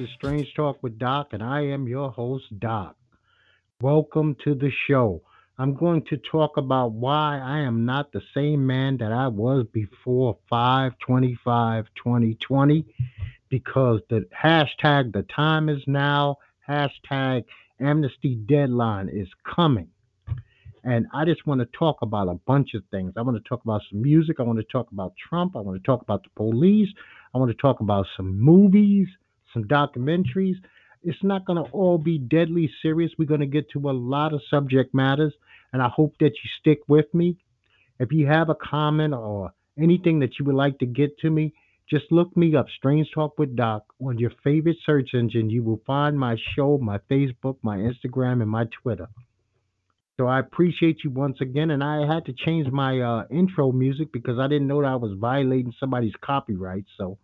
Is Strange Talk with Doc, and I am your host, Doc. Welcome to the show. I'm going to talk about why I am not the same man that I was before 525 2020 because the hashtag the time is now, hashtag amnesty deadline is coming. And I just want to talk about a bunch of things. I want to talk about some music. I want to talk about Trump. I want to talk about the police. I want to talk about some movies, some documentaries. It's not going to all be deadly serious. We're going to get to a lot of subject matters, and I hope that you stick with me. If you have a comment or anything that you would like to get to me, just look me up, Strange Talk with Doc, on your favorite search engine. You will find my show, my Facebook, my Instagram, and my Twitter. So I appreciate you once again, and I had to change my uh, intro music because I didn't know that I was violating somebody's copyright. So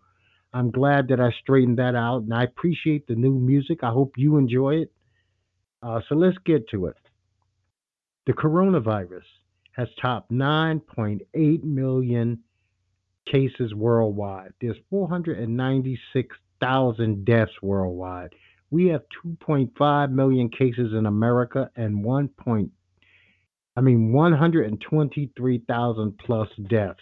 I'm glad that I straightened that out, and I appreciate the new music. I hope you enjoy it. Uh, so let's get to it. The coronavirus has topped 9.8 million cases worldwide. There's 496,000 deaths worldwide. We have 2.5 million cases in America and 1. Point, I mean 123,000 plus deaths.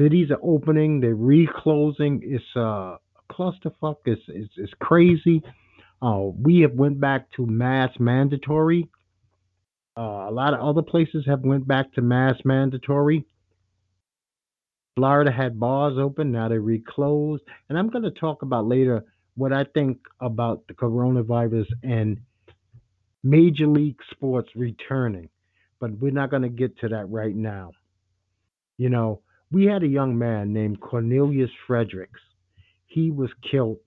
Cities are opening, they're reclosing. It's uh, a clusterfuck. It's, it's, it's crazy. Uh, we have went back to mass mandatory. Uh, a lot of other places have went back to mass mandatory. Florida had bars open, now they reclosed. And I'm going to talk about later what I think about the coronavirus and Major League Sports returning. But we're not going to get to that right now. You know, we had a young man named Cornelius Fredericks. He was killed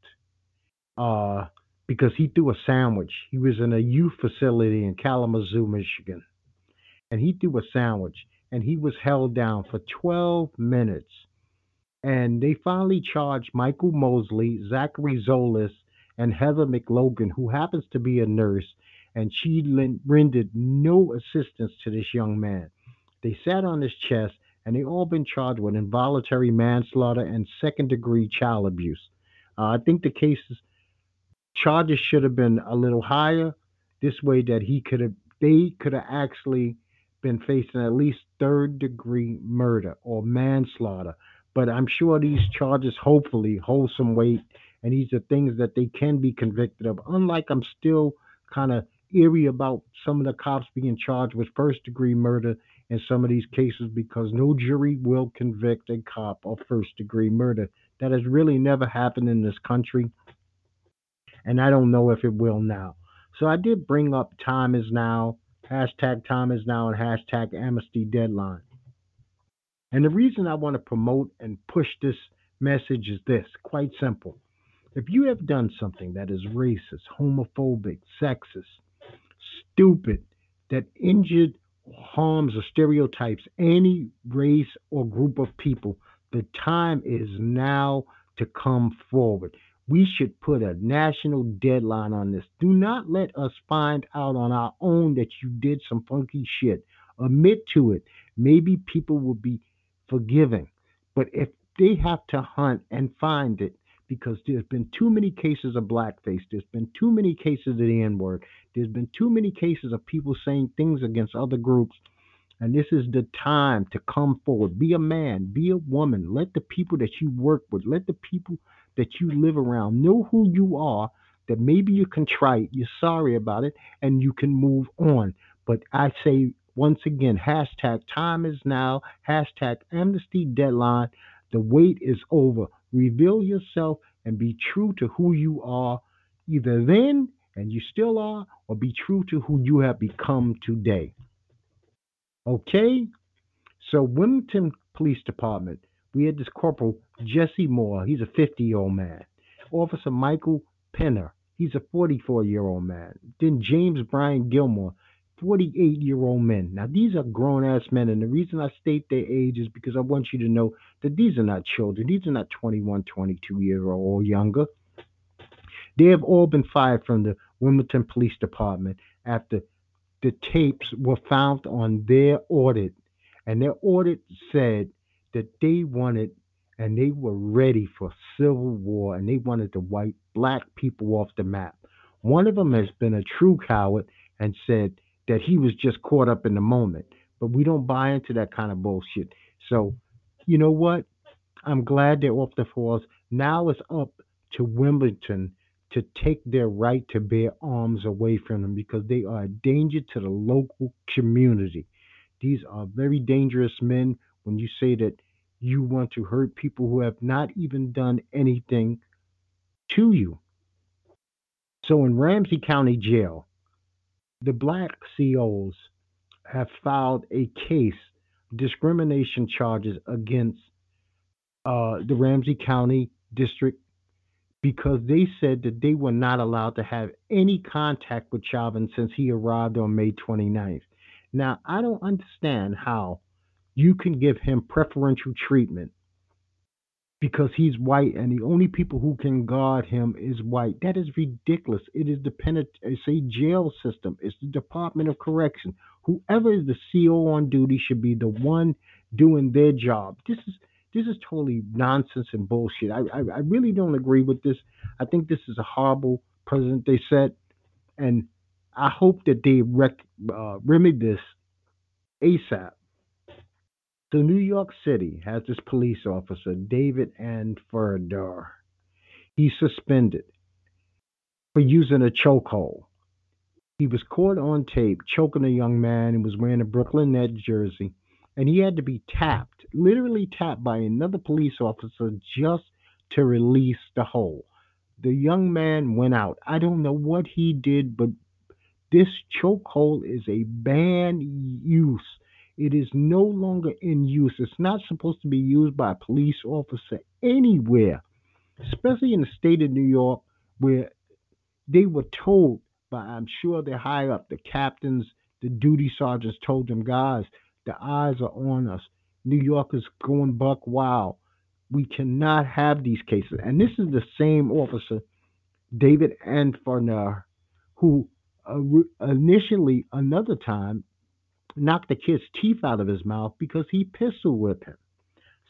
uh, because he threw a sandwich. He was in a youth facility in Kalamazoo, Michigan. And he threw a sandwich and he was held down for 12 minutes. And they finally charged Michael Mosley, Zachary Solis, and Heather McLogan, who happens to be a nurse, and she rendered no assistance to this young man. They sat on his chest and they've all been charged with involuntary manslaughter and second degree child abuse. Uh, I think the cases charges should have been a little higher. This way that he could have they could have actually been facing at least third degree murder or manslaughter. But I'm sure these charges hopefully hold some weight and these are things that they can be convicted of. Unlike I'm still kind of eerie about some of the cops being charged with first degree murder in some of these cases because no jury will convict a cop of first degree murder. That has really never happened in this country, and I don't know if it will now. So I did bring up time is now, hashtag time is now, and hashtag amnesty deadline. And the reason I want to promote and push this message is this quite simple. If you have done something that is racist, homophobic, sexist, stupid, that injured harms or stereotypes any race or group of people, the time is now to come forward. We should put a national deadline on this. Do not let us find out on our own that you did some funky shit. Admit to it. Maybe people will be forgiving. But if they have to hunt and find it, because there's been too many cases of blackface. There's been too many cases of the N word. There's been too many cases of people saying things against other groups. And this is the time to come forward. Be a man, be a woman. Let the people that you work with, let the people that you live around know who you are, that maybe you're contrite, you're sorry about it, and you can move on. But I say once again, hashtag time is now, hashtag amnesty deadline. The wait is over. Reveal yourself and be true to who you are, either then and you still are, or be true to who you have become today. Okay? So, Wilmington Police Department, we had this Corporal Jesse Moore. He's a 50 year old man. Officer Michael Piner. He's a 44 year old man. Then James Brian Gilmore, 48 year old men. Now, these are grown ass men, and the reason I state their age is because I want you to know that these are not children. These are not 21, 22 year old or younger. They have all been fired from the Wilmington Police Department after the tapes were found on their audit, and their audit said that they wanted and they were ready for civil war and they wanted to wipe black people off the map. One of them has been a true coward and said that he was just caught up in the moment. But we don't buy into that kind of bullshit. So, you know what? I'm glad they're off the force. Now it's up to Wilmington to take their right to bear arms away from them because they are a danger to the local community. These are very dangerous men when you say that you want to hurt people who have not even done anything to you. So in Ramsey County Jail, the black COs have filed a case, discrimination charges against uh, the Ramsey County District because they said that they were not allowed to have any contact with Chauvin since he arrived on May 29th. Now, I don't understand how you can give him preferential treatment because he's white and the only people who can guard him is white. That is ridiculous. It is the penit- it's a jail system. It's the Department of Correction. Whoever is the CO on duty should be the one doing their job. This is this is totally nonsense and bullshit. I, I, I really don't agree with this. I think this is a horrible president they set, and I hope that they rec- uh, remedy this ASAP. So New York City has this police officer, David Afanador. He's suspended for using a chokehold. He was caught on tape choking a young man and was wearing a Brooklyn Net jersey and he had to be tapped, literally tapped by another police officer just to release the hold. The young man went out. I don't know what he did, but this chokehold is a banned use. It is no longer in use. It's not supposed to be used by a police officer anywhere, especially in the state of New York, where they were told by, I'm sure they're high up, the captains, the duty sergeants told them, guys, the eyes are on us. New York is going buck wild. We cannot have these cases. And this is the same officer, David Afanador, who uh, initially, another time, knocked the kid's teeth out of his mouth because he pistol whipped him.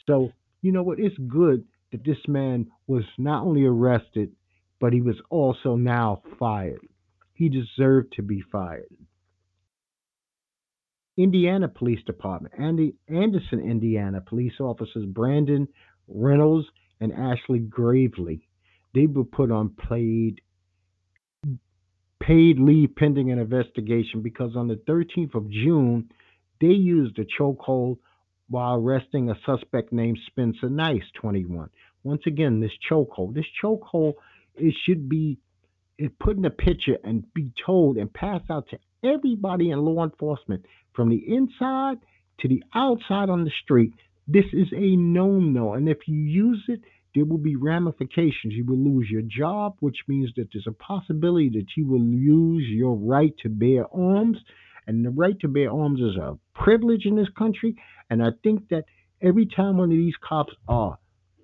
So, you know what? It's good that this man was not only arrested, but he was also now fired. He deserved to be fired. Indiana Police Department, Andy, Anderson, Indiana police officers Brandon Reynolds and Ashley Gravely. They were put on paid paid leave pending an investigation because on the 13th of June, they used a chokehold while arresting a suspect named Spencer Nice, 21. Once again, this chokehold, this chokehold, it should be it put in a picture and be told and passed out to everybody in law enforcement from the inside to the outside on the street. This is a no no. And if you use it, there will be ramifications. You will lose your job, which means that there's a possibility that you will lose your right to bear arms. And the right to bear arms is a privilege in this country. And I think that every time one of these cops are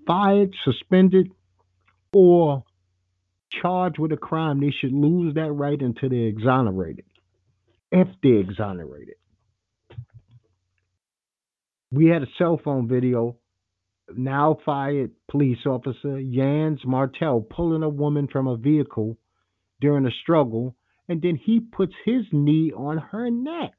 fired, suspended, or charged with a crime, they should lose that right until they're exonerated. If they're exonerated. We had a cell phone video. Now fired police officer Jans Martel pulling a woman from a vehicle during a struggle, and then he puts his knee on her neck.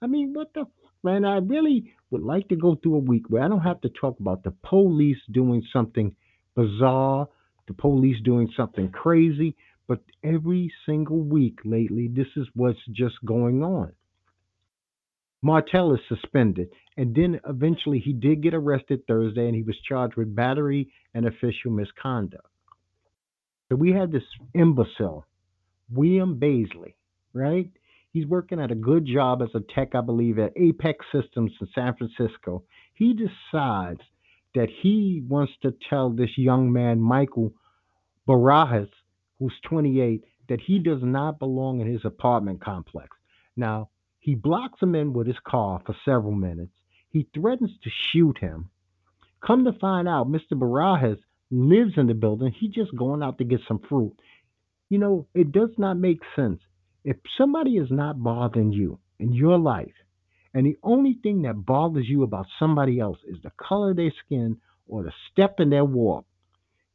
I mean, what the man, I really would like to go through a week where I don't have to talk about the police doing something bizarre, the police doing something crazy, but every single week lately, this is what's just going on. Martel is suspended, and then eventually he did get arrested Thursday and he was charged with battery and official misconduct. So we had this imbecile, William Baisley, right? He's working at a good job as a tech, I believe, at Apex Systems in San Francisco. He decides that he wants to tell this young man, Michael Barajas, who's 28, that he does not belong in his apartment complex. Now, he blocks him in with his car for several minutes. He threatens to shoot him. Come to find out, Mr. Barajas lives in the building. He's just going out to get some fruit. You know, it does not make sense. If somebody is not bothering you in your life, and the only thing that bothers you about somebody else is the color of their skin or the step in their walk,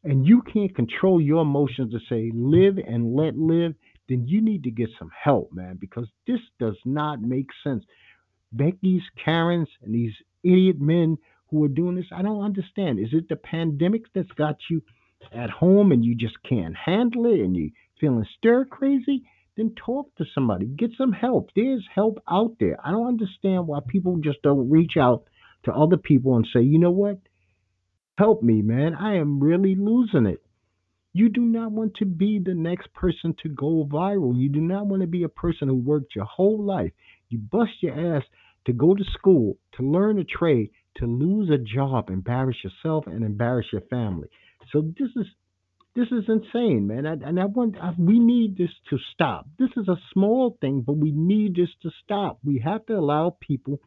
and you can't control your emotions to say live and let live, then you need to get some help, man, because this does not make sense. Becky's, Karen's, and these idiot men who are doing this, I don't understand. Is it the pandemic that's got you at home and you just can't handle it and you feeling stir crazy? Then talk to somebody. Get some help. There's help out there. I don't understand why people just don't reach out to other people and say, you know what? Help me, man. I am really losing it. You do not want to be the next person to go viral. You do not want to be a person who worked your whole life. You bust your ass to go to school, to learn a trade, to lose a job, embarrass yourself and embarrass your family. So this is this is insane, man. I, and I want I, we need this to stop. This is a small thing, but we need this to stop. We have to allow people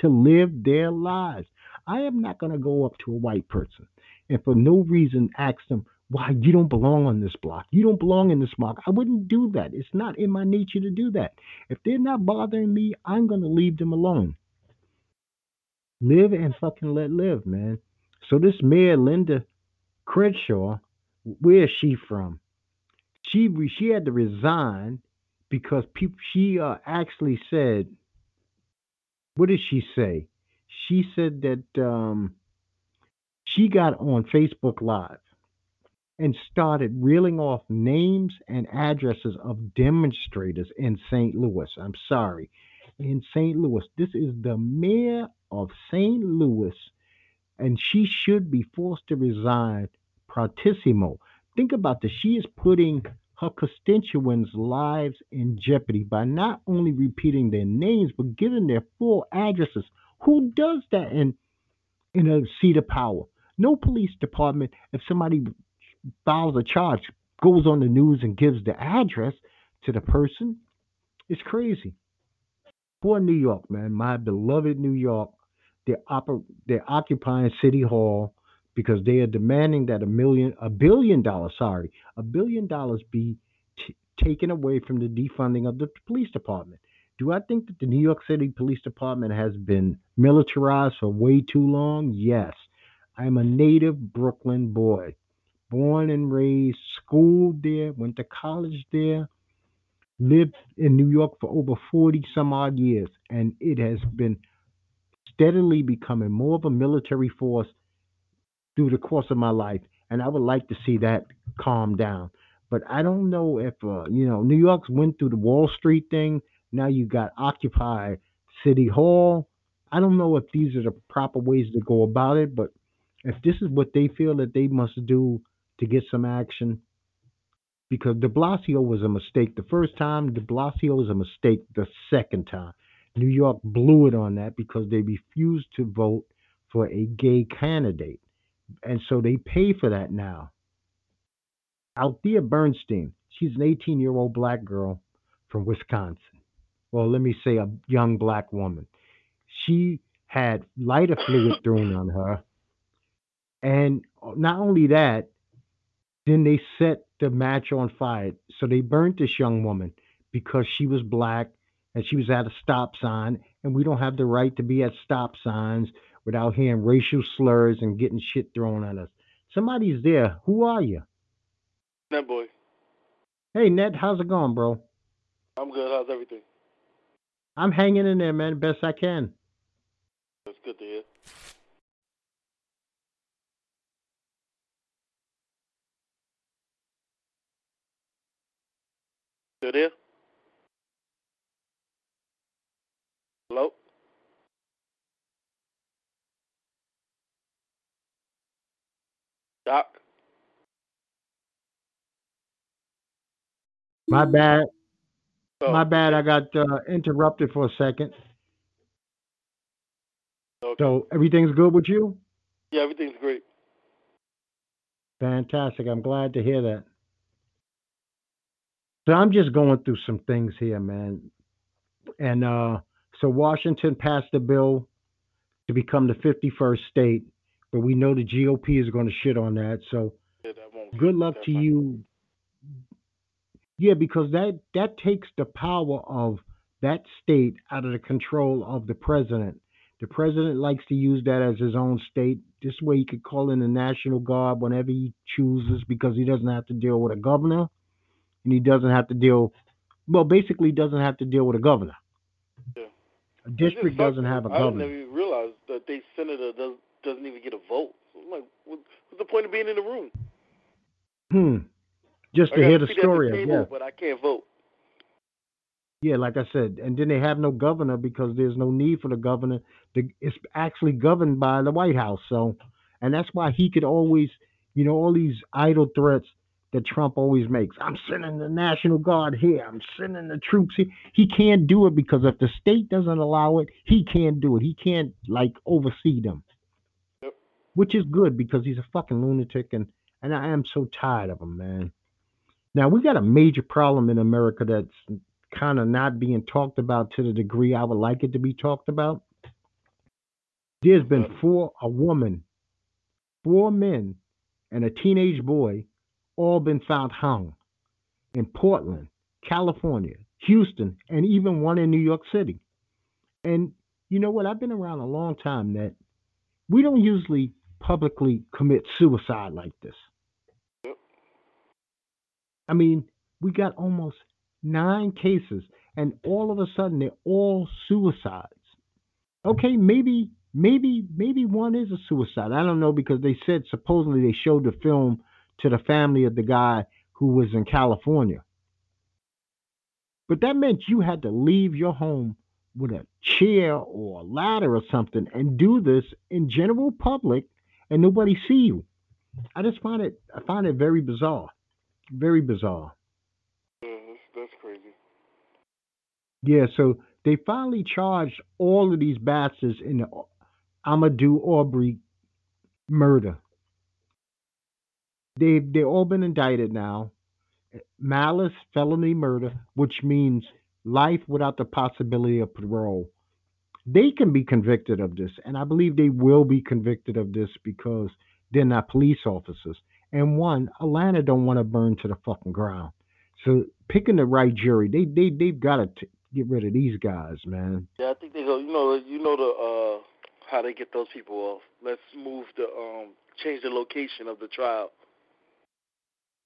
to live their lives. I am not going to go up to a white person and for no reason ask them why you don't belong on this block. You don't belong in this block. I wouldn't do that. It's not in my nature to do that. If they're not bothering me, I'm going to leave them alone. Live and fucking let live, man. So this mayor, Linda Crenshaw, where is she from? She she had to resign because people. She uh, actually said, what did she say? She said that um, she got on Facebook Live and started reeling off names and addresses of demonstrators in St. Louis. I'm sorry. In St. Louis. This is the mayor of St. Louis, and she should be forced to resign pratissimo. Think about this. She is putting her constituents' lives in jeopardy by not only repeating their names, but giving their full addresses. Who does that in, in a seat of power? No police department, if somebody files a charge, goes on the news and gives the address to the person. It's crazy. Poor New York, man, my beloved New York. They're, oper- they're occupying City Hall because they are demanding that a million, a billion dollars, sorry, a billion dollars be t- taken away from the defunding of the police department. Do I think that the New York City Police Department has been militarized for way too long? Yes. I'm a native Brooklyn boy born and raised, schooled there, went to college there, lived in New York for over 40 some odd years, and it has been steadily becoming more of a military force through the course of my life. And I would like to see that calm down. But I don't know if, uh, you know, New York's went through the Wall Street thing. Now you got Occupy City Hall. I don't know if these are the proper ways to go about it, but if this is what they feel that they must do to get some action because de Blasio was a mistake the first time, de Blasio was a mistake the second time. New York blew it on that because they refused to vote for a gay candidate. And so they pay for that now. Althea Bernstein, she's an 18 year old black girl from Wisconsin. Well, let me say a young black woman. She had lighter fluid thrown on her. And not only that, then they set the match on fire. So they burnt this young woman because she was black and she was at a stop sign. And we don't have the right to be at stop signs without hearing racial slurs and getting shit thrown at us. Somebody's there. Who are you? Net boy. Hey, Net, how's it going, bro? I'm good. How's everything? I'm hanging in there, man, best I can. That's good to hear. Still there? Hello? Doc? My bad. Oh, My bad. I got uh, interrupted for a second. okay. So everything's good with you? yeah, everything's great. Fantastic. I'm glad to hear that. So I'm just going through some things here, man. And uh, so Washington passed a bill to become the 51st state, but we know the GOP is going to shit on that. So Yeah, that good luck to you. Yeah, because that that takes the power of that state out of the control of the president. The president likes to use that as his own state. This way, he could call in the National Guard whenever he chooses because he doesn't have to deal with a governor, and he doesn't have to deal. Well, basically, he doesn't have to deal with a governor. Yeah. A district doesn't have a I governor. I never even realized that they senator does, doesn't even get a vote. I'm like, what, what's the point of being in the room? Hmm. Just to hear the story. the of yeah. but I can't vote. Yeah, like I said, and then they have no governor because there's no need for the governor. It's actually governed by the White House. So, and that's why he could always, you know, all these idle threats that Trump always makes. I'm sending the National Guard here. I'm sending the troops here. He can't do it because if the state doesn't allow it, he can't do it. He can't like oversee them, Yep. which is good because he's a fucking lunatic, and and I am so tired of him, man. Now we got a major problem in America that's kind of not being talked about to the degree I would like it to be talked about. There's been four a woman, four men, and a teenage boy, all been found hung in Portland, California, Houston, and even one in New York City. And you know what? I've been around a long time that we don't usually publicly commit suicide like this. Yep. I mean, we got almost nine cases, and all of a sudden they're all suicides. Okay, maybe, maybe, maybe one is a suicide. I don't know because they said supposedly they showed the film to the family of the guy who was in California. But that meant you had to leave your home with a chair or a ladder or something and do this in general public and nobody see you. I just find it I find it very bizarre. Very bizarre. Yeah, that's, that's crazy. Yeah, so they finally charged all of these bastards in the Ahmaud Arbery murder. They they all been indicted now. Malice, felony murder, which means life without the possibility of parole. They can be convicted of this, and I believe they will be convicted of this because they're not police officers. And one, Atlanta don't want to burn to the fucking ground. So picking the right jury, they they they've got to get rid of these guys, man. Yeah, I think they go. You know, you know the uh how they get those people off. Let's move the um change the location of the trial.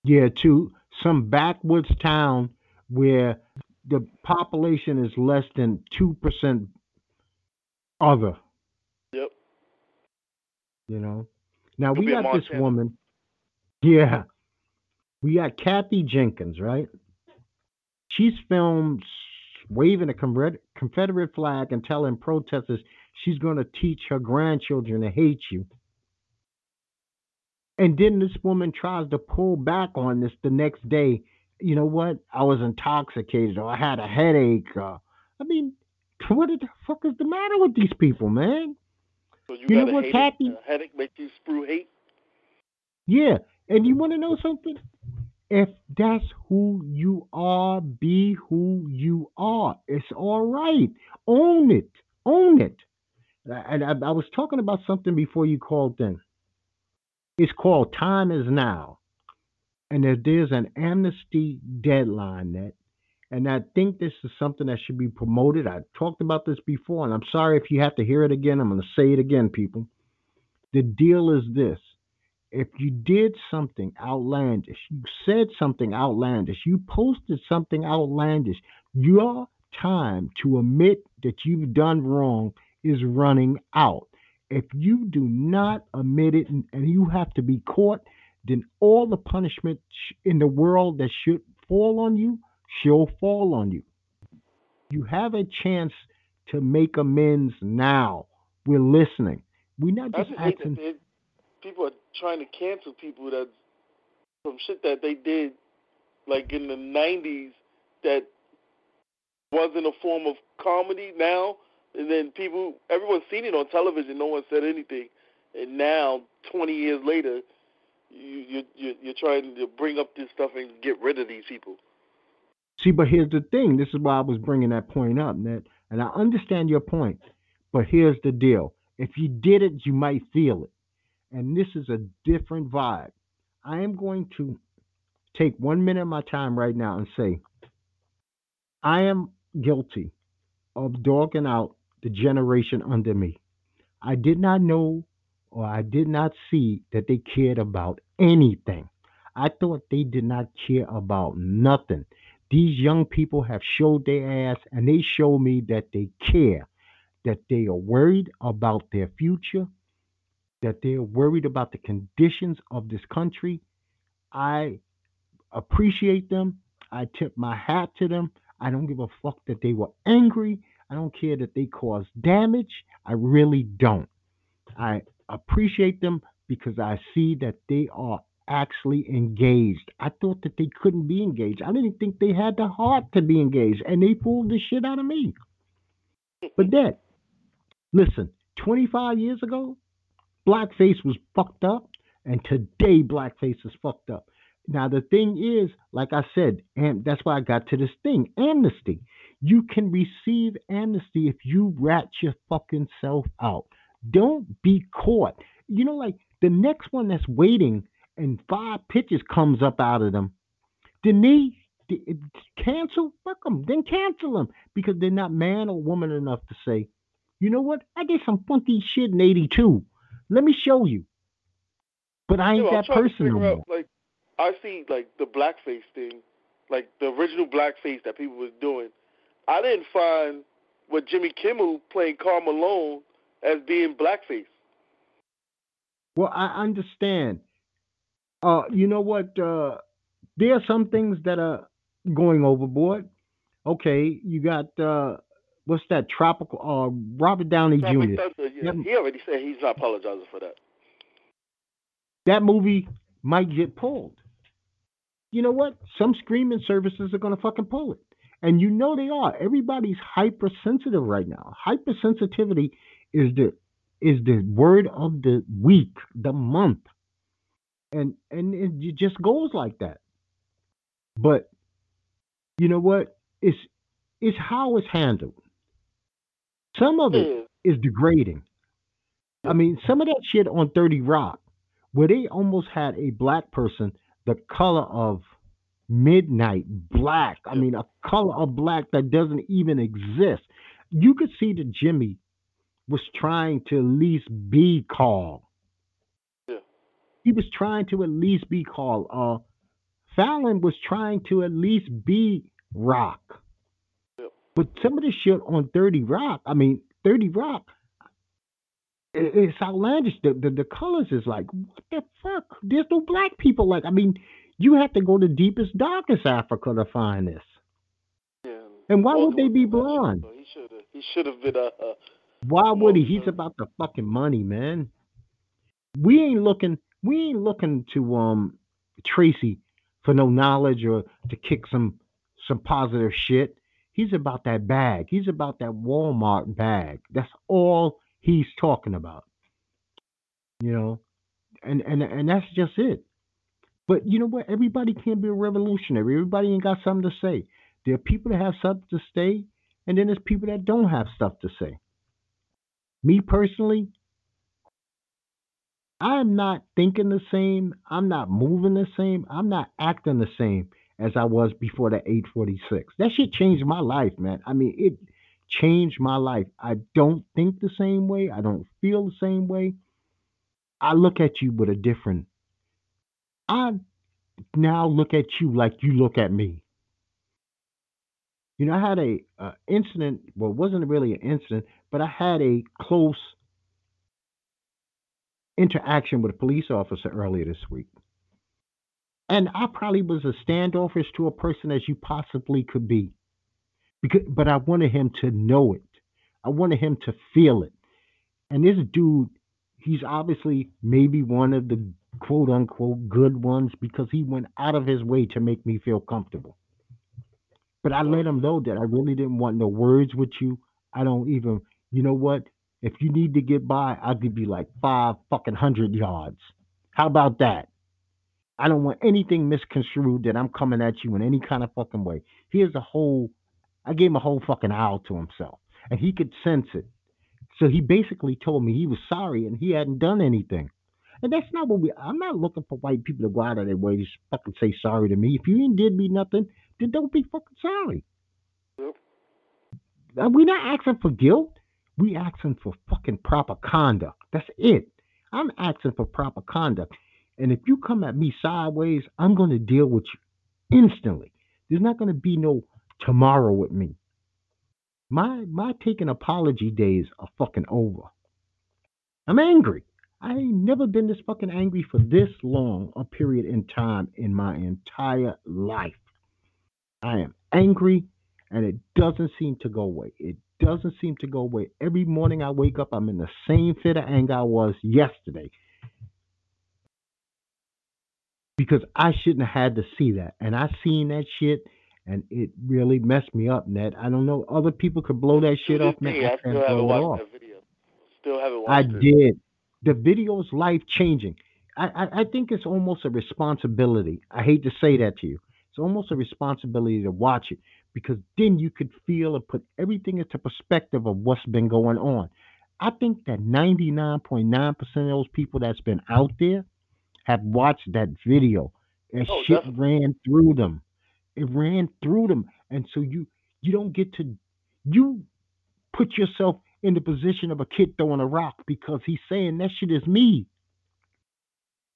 Yeah, to some backwoods town where the population is less than two percent other. Yep. You know. Now Could we be in got this Montana. woman. Yeah, we got Kathy Jenkins, right? She's filmed waving a Confederate flag and telling protesters she's going to teach her grandchildren to hate you. And then this woman tries to pull back on this the next day. You know what? I was intoxicated or I had a headache. Uh, I mean, what the fuck is the matter with these people, man? So you, You know got a what, headache, Kathy? a headache make you sprue hate. Yeah. And you want to know something? If that's who you are, be who you are. It's all right. Own it. Own it. And I, I was talking about something before you called in. It's called Time is Now. And there- there's an amnesty deadline that, and I think this is something that should be promoted. I talked about this before, and I'm sorry if you have to hear it again. I'm going to say it again, people. The deal is this if you did something outlandish, you said something outlandish, you posted something outlandish, your time to admit that you've done wrong is running out. If you do not admit it and, and you have to be caught, then all the punishment sh- in the world that should fall on you shall fall on you. You have a chance to make amends now. We're listening. We're not just just hate that asking. they, people are trying to cancel people that from shit that they did like in the '90s that wasn't a form of comedy now, and then people, everyone's seen it on television. No one said anything, and now 20 years later, you you you- you're trying to bring up this stuff and get rid of these people. See, but here's the thing. This is why I was bringing that point up, Ned. And I understand your point. But here's the deal. If you did it, you might feel it. And this is a different vibe. I am going to take one minute of my time right now and say, I am guilty of dogging out the generation under me. I did not know or I did not see that they cared about anything. I thought they did not care about nothing. These young people have showed their ass and they show me that they care, that they are worried about their future, that they are worried about the conditions of this country. I appreciate them. I tip my hat to them. I don't give a fuck that they were angry. I don't care that they cause damage. I really don't. I appreciate them because I see that they are actually engaged. I thought that they couldn't be engaged. I didn't think they had the heart to be engaged, and they pulled the shit out of me. But that, listen, 25 years ago, blackface was fucked up, and today blackface is fucked up. Now the thing is, like I said, and that's why I got to this thing, amnesty. You can receive amnesty if you rat your fucking self out. Don't be caught. You know, like the next one that's waiting and five pitches comes up out of them, then they, they cancel. Fuck them. Then cancel them because they're not man or woman enough to say, you know what? I did some funky shit in '82. Let me show you. But I ain't that person out, like I see like the blackface thing, like the original blackface that people was doing. I didn't find what Jimmy Kimmel playing Karl Malone as being blackface. Well, I understand. Uh, you know what? Uh, there are some things that are going overboard. Okay, you got uh, what's that? Tropical. Uh, Robert Downey Jr. Thunder, yeah, Yeah. he already said he's not apologizing for that. That movie might get pulled. You know what? Some streaming services are gonna fucking pull it, and you know they are. Everybody's hypersensitive right now. Hypersensitivity is the is the word of the week, the month, and and it just goes like that. But you know what? It's it's how it's handled. Some of it mm. is degrading. I mean, some of that shit on 30 Rock, where they almost had a black person the color of midnight black. I mean, a color of black that doesn't even exist. You could see that Jimmy was trying to at least be Karl. Yeah. He was trying to at least be Karl. Uh, Fallon was trying to at least be Rock. Yeah. But some of the shit on 30 Rock, I mean, 30 Rock, it's outlandish. The, the the colors is like, what the fuck? There's no black people like. I mean, you have to go to deepest, darkest Africa to find this. Yeah. And why would they be on blonde? He should have. He should have been a. a Why would he? He's about the fucking money, man. We ain't looking. We ain't looking to um Tracy for no knowledge or to kick some some positive shit. He's about that bag. He's about that Walmart bag. That's all he's talking about. You know, and and and that's just it. But you know what? Everybody can't be a revolutionary. Everybody ain't got something to say. There are people that have something to say, and then there's people that don't have stuff to say. Me personally, I'm not thinking the same. I'm not moving the same. I'm not acting the same as I was before the 846. That shit changed my life, man. I mean, it changed my life. I don't think the same way. I don't feel the same way. I look at you with a different. I now look at you like you look at me. You know, I had a uh, incident. Well, it wasn't really an incident, but I had a close interaction with a police officer earlier this week. And I probably was as standoffish to a person as you possibly could be. Because, but I wanted him to know it. I wanted him to feel it. And this dude, he's obviously maybe one of the quote unquote good ones because he went out of his way to make me feel comfortable. But I let him know that I really didn't want no words with you. I don't even, you know what? If you need to get by, I'll give you like five fucking hundred yards. How about that? I don't want anything misconstrued that I'm coming at you in any kind of fucking way. Here's a whole, I gave him a whole fucking owl to himself, and he could sense it. So he basically told me he was sorry and he hadn't done anything. And that's not what we. I'm not looking for white people to go out of their way to fucking say sorry to me. If you ain't did me nothing, then don't be fucking sorry. Yep. We're not asking for guilt. We asking for fucking proper conduct. That's it. I'm asking for proper conduct. And if you come at me sideways, I'm going to deal with you instantly. There's not going to be no tomorrow with me. My my taking apology days are fucking over. I'm angry. I ain't never been this fucking angry for this long a period in time in my entire life. I am angry and it doesn't seem to go away. It doesn't seem to go away. Every morning I wake up, I'm in the same fit of anger I was yesterday. Because I shouldn't have had to see that. And I seen that shit and it really messed me up, Ned. I don't know. Other people could blow that shit off, man. I, I still haven't watched that video. Still haven't watched I it. did. The video's life changing. I, I, I think it's almost a responsibility. I hate to say that to you. It's almost a responsibility to watch it because then you could feel and put everything into perspective of what's been going on. I think that 99.9% of those people that's been out there have watched that video and Oh, shit definitely. ran through them. It ran through them. And so you you don't get to you put yourself in the position of a kid throwing a rock because he's saying that shit is me.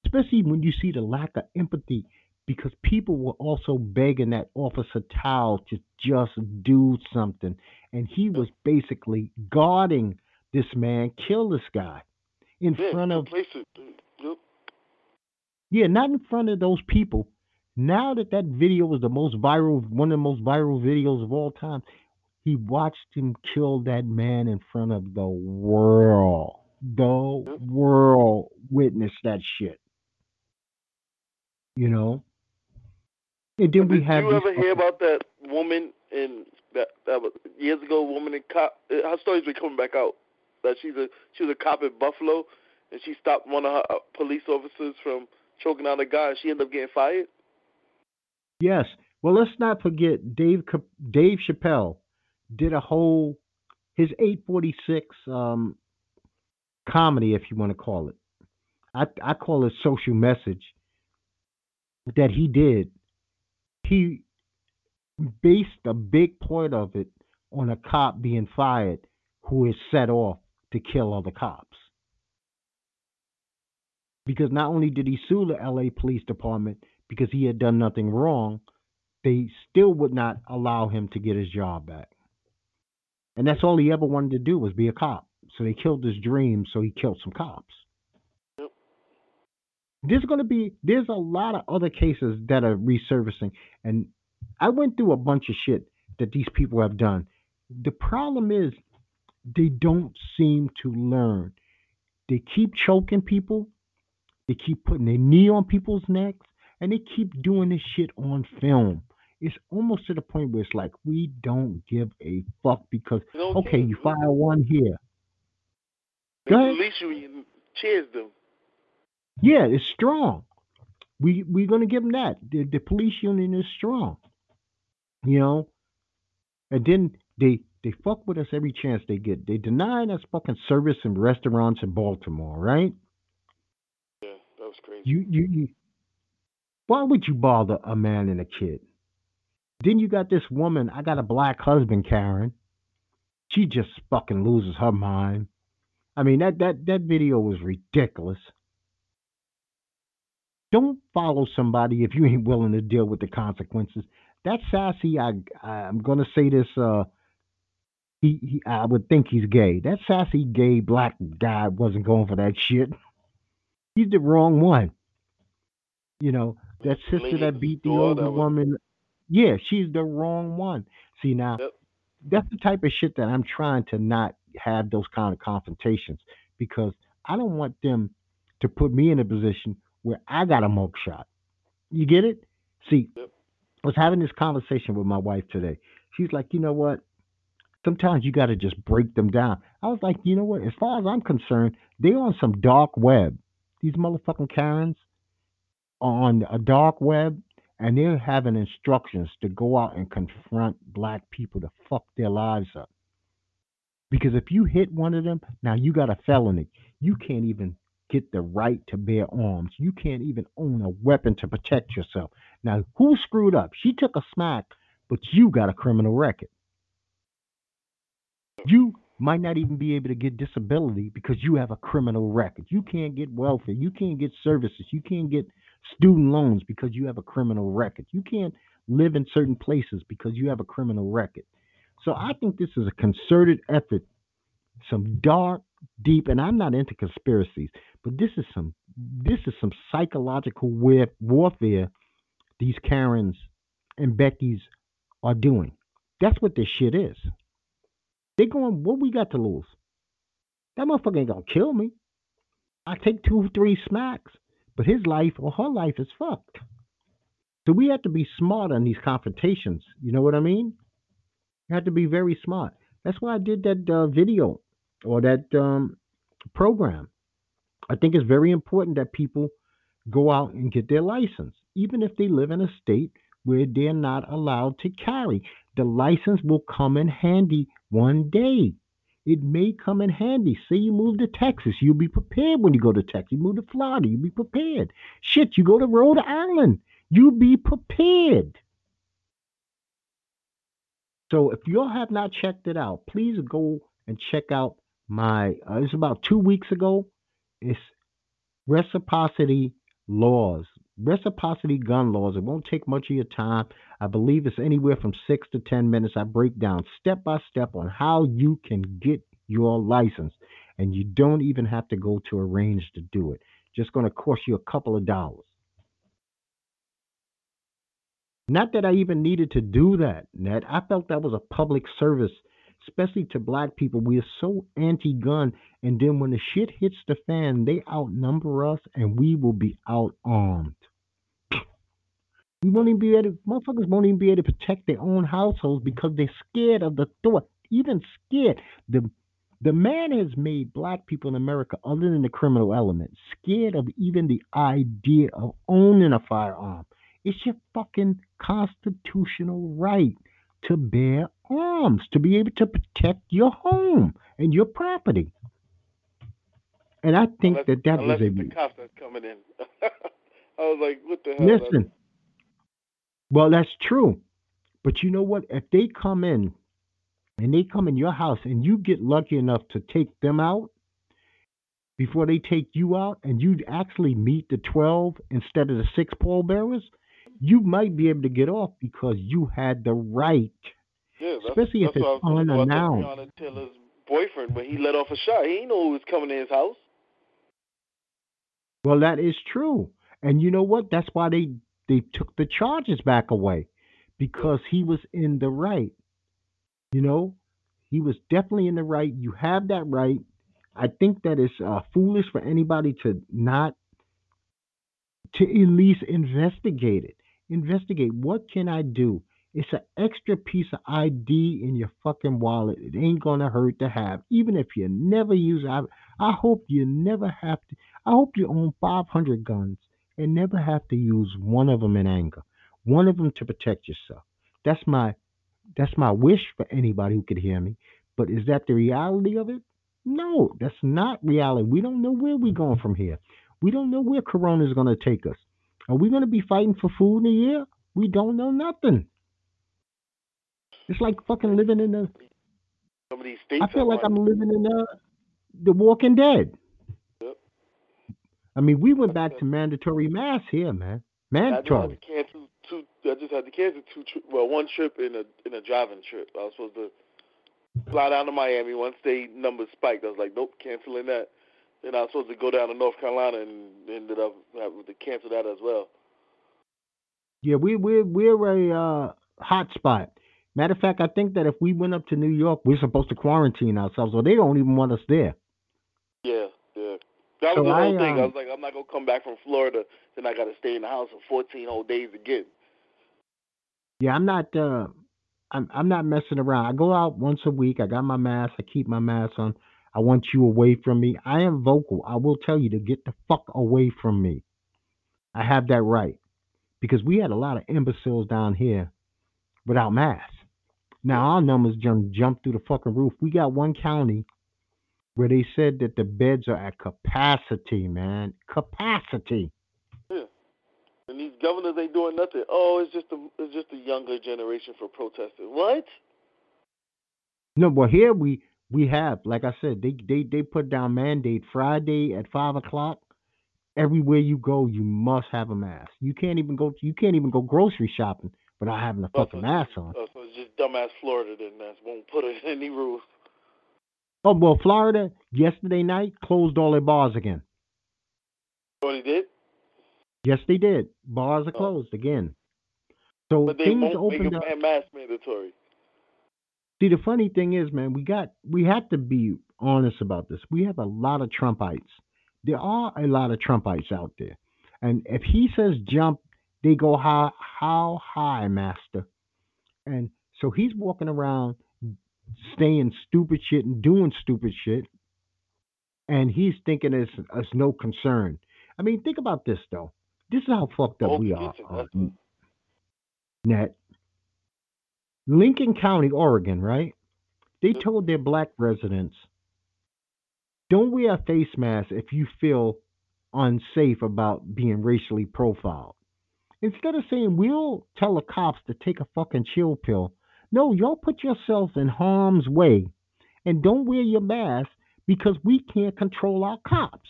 Especially when you see the lack of empathy because people were also begging that officer Thao to just do something. And he was basically guarding this man, kill this guy in Yeah, front of. Yep. yeah, not in front of those people. Now that that video was the most viral, one of the most viral videos of all time, he watched him kill that man in front of the world. The world witnessed that shit. You know? And then we Did have you ever hear about that woman in that that was years ago? Woman in cop. uh, Her story's been coming back out. That she's a she was a cop in Buffalo, and she stopped one of her uh, police officers from choking out a guy, and she ended up getting fired. Yes. Well, let's not forget Dave Dave Chappelle did a whole his 846 um comedy, if you want to call it. I I call it social message that he did. He based a big point of it on a cop being fired who is set off to kill other cops. Because not only did he sue the LA Police Department because he had done nothing wrong, they still would not allow him to get his job back. And that's all he ever wanted to do was be a cop. So they killed his dream, so he killed some cops. Yep. There's going to be there's a lot of other cases that are resurfacing and I went through a bunch of shit that these people have done. The problem is they don't seem to learn. They keep choking people, they keep putting their knee on people's necks, and they keep doing this shit on film. It's almost to the point where it's like we don't give a fuck because okay, you fire one here. Go ahead. release you you cheers them. Yeah, it's strong. We we're gonna give them that. The, the police union is strong. You know, and then they they fuck with us every chance they get. They denying us fucking service in restaurants in Baltimore, right? Yeah, that was crazy. You you you. Why would you bother a man and a kid? Then you got this woman. I got a black husband, Karen. She just fucking loses her mind. I mean that that that video was ridiculous. Don't follow somebody if you ain't willing to deal with the consequences. that sassy, I I'm gonna say this. Uh, he, he I would think he's gay. That sassy gay black guy wasn't going for that shit. He's the wrong one. You know that sister Lady that beat the older was- woman. Yeah, she's the wrong one. See now, Yep. that's the type of shit that I'm trying to not have those kind of confrontations because I don't want them to put me in a position where I got a mug shot. You get it? See, Yep. I was having this conversation with my wife today. She's like, you know what? Sometimes you got to just break them down. I was like, you know what? As far as I'm concerned, they're on some dark web. These motherfucking Karens are on a dark web, and they're having instructions to go out and confront black people to fuck their lives up. Because if you hit one of them, now you got a felony. You can't even get the right to bear arms. You can't even own a weapon to protect yourself. Now, who screwed up? She took a smack, but you got a criminal record. You might not even be able to get disability because you have a criminal record. You can't get welfare. You can't get services. You can't get student loans because you have a criminal record. You can't live in certain places because you have a criminal record. So I think this is a concerted effort, some dark, deep, and I'm not into conspiracies, but this is some this is some psychological warfare these Karens and Beckys are doing. That's what this shit is. They're going, what we got to lose? That motherfucker ain't gonna kill me. I take two, three smacks, but his life or her life is fucked. So we have to be smart on these confrontations. You know what I mean? You have to be very smart. That's why I did that uh, video or that um, program. I think it's very important that people go out and get their license, even if they live in a state where they're not allowed to carry. The license will come in handy one day. It may come in handy. Say you move to Texas, you'll be prepared when you go to Texas. You move to Florida, you'll be prepared. Shit, you go to Rhode Island, you'll be prepared. So if you all have not checked it out, please go and check out my. Uh, it's about two weeks ago. It's reciprocity laws, reciprocity gun laws. It won't take much of your time. I believe it's anywhere from six to ten minutes. I break down step by step on how you can get your license, and you don't even have to go to a range to do it. Just going to cost you a couple of dollars. Not that I even needed to do that, Ned. I felt that was a public service, especially to black people. We are so anti gun, and then when the shit hits the fan, they outnumber us and we will be out armed. We won't even be able to, motherfuckers won't even be able to protect their own households because they're scared of the thought, even scared. The the man has made black people in America, other than the criminal element, scared of even the idea of owning a firearm. It's your fucking constitutional right to bear arms, to be able to protect your home and your property. And I think unless, that that was it's the a cops that's coming in. I was like, what the hell? listen. Well, that's true, but you know what? If they come in and they come in your house and you get lucky enough to take them out before they take you out, and you actually meet the twelve instead of the six pallbearers, you might be able to get off because you had the right. Yeah, that's, Especially if it's what I was talking about unannounced. Breonna Taylor's boyfriend when he let off a shot. He know who was coming in his house. Well, that is true. And you know what? That's why they they took the charges back away because he was in the right. You know, he was definitely in the right. You have that right. I think that it's uh, foolish for anybody to not to at least investigate it. Investigate what can I do? It's an extra piece of ID in your fucking wallet. It ain't gonna hurt to have, even if you never use it. I, hope you never have to. I hope you own 500 guns and never have to use one of them in anger, one of them to protect yourself. That's my that's my wish for anybody who could hear me. But is that the reality of it? No, that's not reality. We don't know where we're going from here. We don't know where Corona is going to take us. Are we going to be fighting for food in a year? We don't know nothing. It's like fucking living in the. Some of these states. I feel like I'm living in the, the Walking Dead. Yep. I mean, we went back to mandatory masks here, man. I know Mandatory. we cancel two I just had to cancel two tri- well one trip in a in a driving trip. I was supposed to fly down to Miami. Once they numbers spiked, I was like, nope, canceling that. Then I was supposed to go down to North Carolina and ended up having to cancel that as well. Yeah, we we're we're a uh, hot spot. Matter of fact, I think that if we went up to New York, we're supposed to quarantine ourselves, or they don't even want us there. Yeah, yeah. That was So the whole I, thing. I um, was like, I'm not gonna come back from Florida, then I got to stay in the house for 14 whole days again. Yeah, I'm not. Uh, I'm I'm not messing around. I go out once a week. I got my mask. I keep my mask on. I want you away from me. I am vocal. I will tell you to get the fuck away from me. I have that right because we had a lot of imbeciles down here without masks. Now our numbers jump jump through the fucking roof. We got one county where they said that the beds are at capacity, man. Capacity. Yeah. And these governors ain't doing nothing. Oh, it's just a it's just a younger generation for protesting. What? No, well here we we have, like I said, they they they put down mandate Friday at five o'clock. Everywhere you go, you must have a mask. You can't even go you can't even go grocery shopping without having a Oh, fucking so mask on. Oh, so it's just dumbass Florida then that won't put in any rules. Oh well, Florida yesterday night closed all their bars again. Oh, what he did? Yes, they did. Bars are Oh. closed again. So But they things won't make opened a up. ma- mask mandatory. See, the funny thing is, man, we got we have to be honest about this. We have a lot of Trumpites. There are a lot of Trumpites out there, and if he says jump, they go how how high, master. And so he's walking around saying stupid shit and doing stupid shit, and he's thinking it's it's no concern. I mean, think about this though. This is how fucked up Hope we are. uh, net. Lincoln County, Oregon, right? They told their black residents, don't wear a face mask if you feel unsafe about being racially profiled. Instead of saying, we'll tell the cops to take a fucking chill pill, no, y'all put yourselves in harm's way and don't wear your mask because we can't control our cops.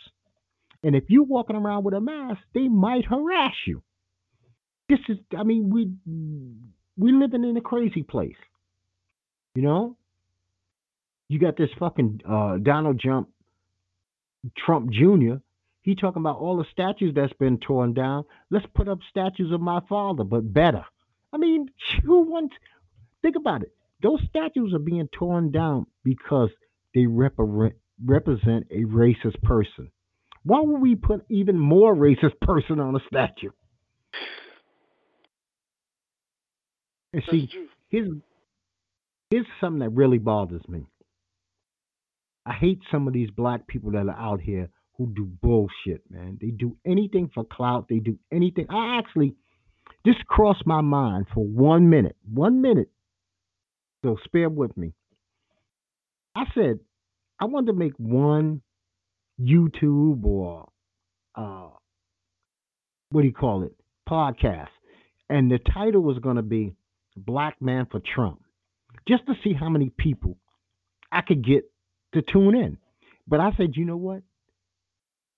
And if you're walking around with a mask, they might harass you this is i mean we we living in a crazy place you know you got this fucking uh donald trump trump jr he talking about all the statues that's been torn down. Let's put up statues of my father but better. I mean who wants think about it. Those statues are being torn down because they repre- represent a racist person. Why would we put even more racist person on a statue? And see here's here's something that really bothers me. I hate some of these black people that are out here who do bullshit, man. They do anything for clout. They do anything. I actually this crossed my mind for one minute. One minute. So spare with me. I said I wanted to make one YouTube or uh what do you call it? Podcast. And the title was gonna be Black Man for Trump, just to see how many people I could get to tune in. But I said, you know what?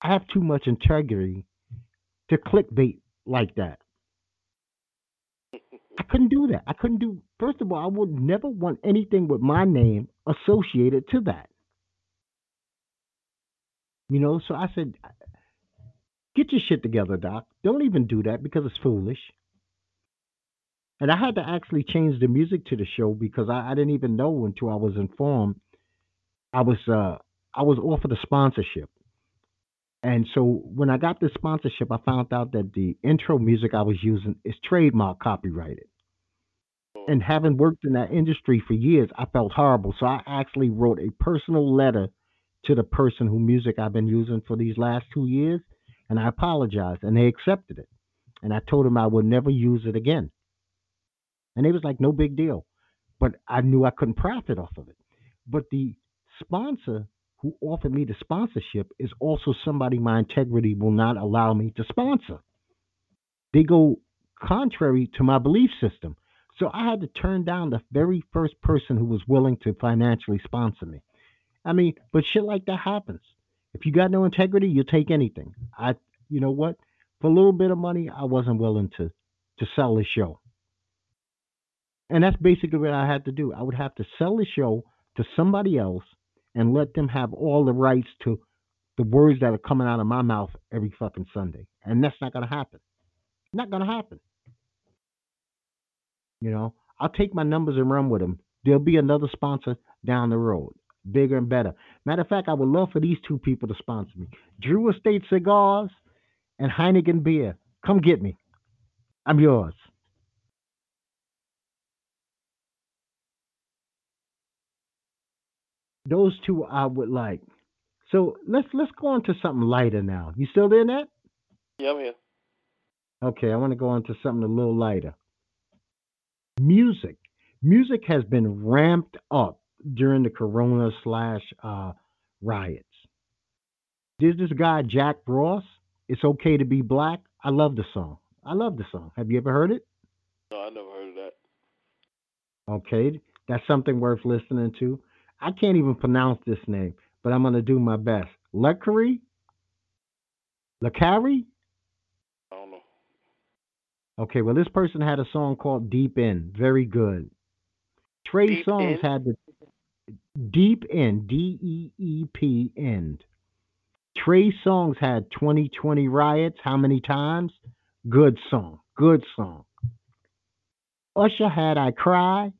I have too much integrity to clickbait like that. I couldn't do that. I couldn't do. First of all, I would never want anything with my name associated to that. You know, so I said, get your shit together, Doc. Don't even do that because it's foolish. And I had to actually change the music to the show because I, I didn't even know until I was informed. I was uh I was offered a sponsorship. And so when I got the sponsorship, I found out that the intro music I was using is trademark copyrighted. And oh. having worked in that industry for years, I felt horrible. So I actually wrote a personal letter to the person whose music I've been using for these last two years, and I apologized, and they accepted it. And I told them I would never use it again. And they was like, no big deal. But I knew I couldn't profit off of it. But the sponsor who offered me the sponsorship is also somebody my integrity will not allow me to sponsor. They go contrary to my belief system. So I had to turn down the very first person who was willing to financially sponsor me. I mean, but shit like that happens. If you got no integrity, you'll take anything. I, you know what? For a little bit of money, I wasn't willing to to sell the show. And that's basically what I had to do. I would have to sell the show to somebody else and let them have all the rights to the words that are coming out of my mouth every fucking Sunday. And that's not going to happen. Not going to happen. You know, I'll take my numbers and run with them. There'll be another sponsor down the road, bigger and better. Matter of fact, I would love for these two people to sponsor me Drew Estate Cigars and Heineken Beer. Come get me. I'm yours. Those two I would like. So let's let's go on to something lighter now. You still there, Nat? Yeah, I'm here. Okay, I want to go on to something a little lighter. Music. Music has been ramped up during the Corona slash uh, riots. There's this guy Jack Ross. It's okay to be black. I love the song. I love the song. Have you ever heard it? No, I never heard of that. Okay, that's something worth listening to. I can't even pronounce this name, but I'm gonna do my best. Lecary? Lecary? I don't know. Okay, well this person had a song called Deep In. Very good. Trey Deep Songs In? had the Deep In, D E E P End. Trey Songz had 2020 riots. How many times? Good song. Good song. Usher had I Cry.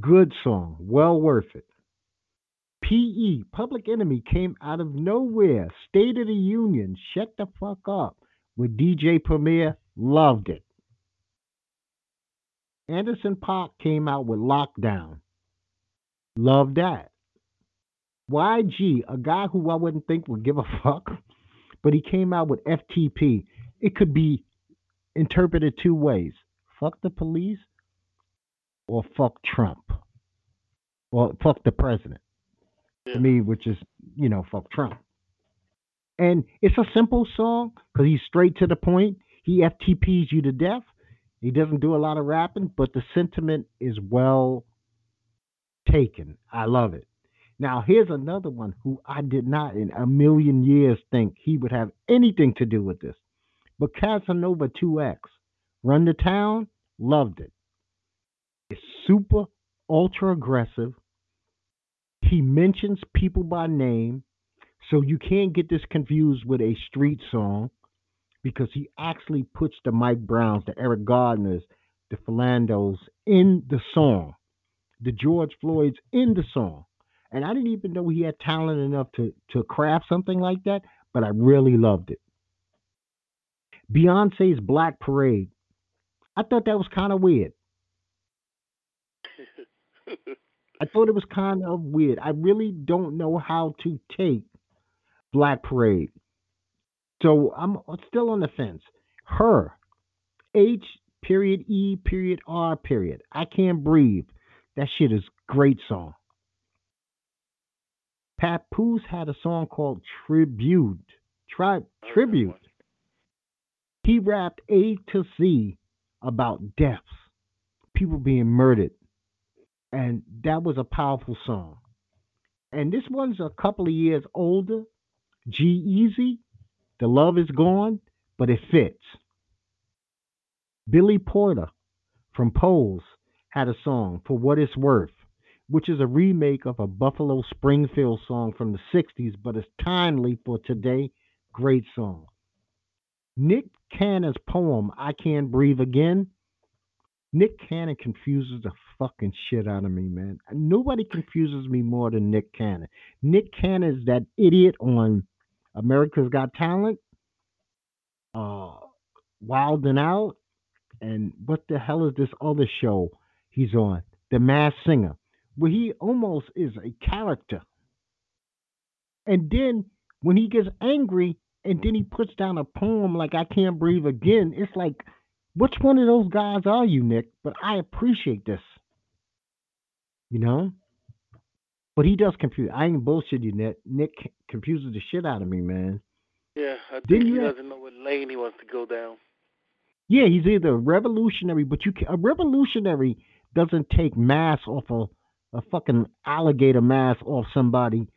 Good song. Well worth it. PE, Public Enemy, came out of nowhere. State of the Union, shut the fuck up. With DJ Premier, loved it. Anderson .Paak came out with Lockdown. Loved that. YG, a guy who I wouldn't think would give a fuck, but he came out with FTP. It could be interpreted two ways fuck the police or fuck Trump. Or fuck the president. To me, which is, you know, fuck Trump. And it's a simple song because he's straight to the point. He FTPs you to death. He doesn't do a lot of rapping, but the sentiment is well taken. I love it. Now, here's another one who I did not in a million years think he would have anything to do with this. But Casanova 2X, Run the Town, loved it. It's super ultra aggressive. He mentions people by name, so you can't get this confused with a street song because he actually puts the Mike Browns, the Eric Gardners, the Philandos in the song, the George Floyds in the song. And I didn't even know he had talent enough to, to craft something like that, but I really loved it. Beyonce's Black Parade. I thought that was kind of weird. I thought it was kind of weird. I really don't know how to take Black Parade. So I'm still on the fence. Her, H period E period R period. I can't breathe. That shit is great song. Papoose had a song called Tribute. Tri- I heard that tribute. He rapped A to Z about deaths, people being murdered. And that was a powerful song. And this one's a couple of years older. G-Eazy, The Love Is Gone, but it fits. Billy Porter from Pose had a song, For What It's Worth, which is a remake of a Buffalo Springfield song from the 60s, but it's timely for today. Great song. Nick Cannon's poem, I Can't Breathe Again. Nick Cannon confuses the fucking shit out of me, man. Nobody confuses me more than Nick Cannon. Nick Cannon is that idiot on America's Got Talent, uh, Wild 'N Out, and what the hell is this other show he's on? The Mass Singer, where he almost is a character. And then when he gets angry and then he puts down a poem like I Can't Breathe Again, it's like, which one of those guys are you, Nick? But I appreciate this. You know? But he does confuse. I ain't bullshit you, Nick. Nick confuses the shit out of me, man. Yeah, I think Didn't he you doesn't know what lane he wants to go down. Yeah, he's either a revolutionary, but you can, a revolutionary doesn't take mass off a, a fucking alligator mass off somebody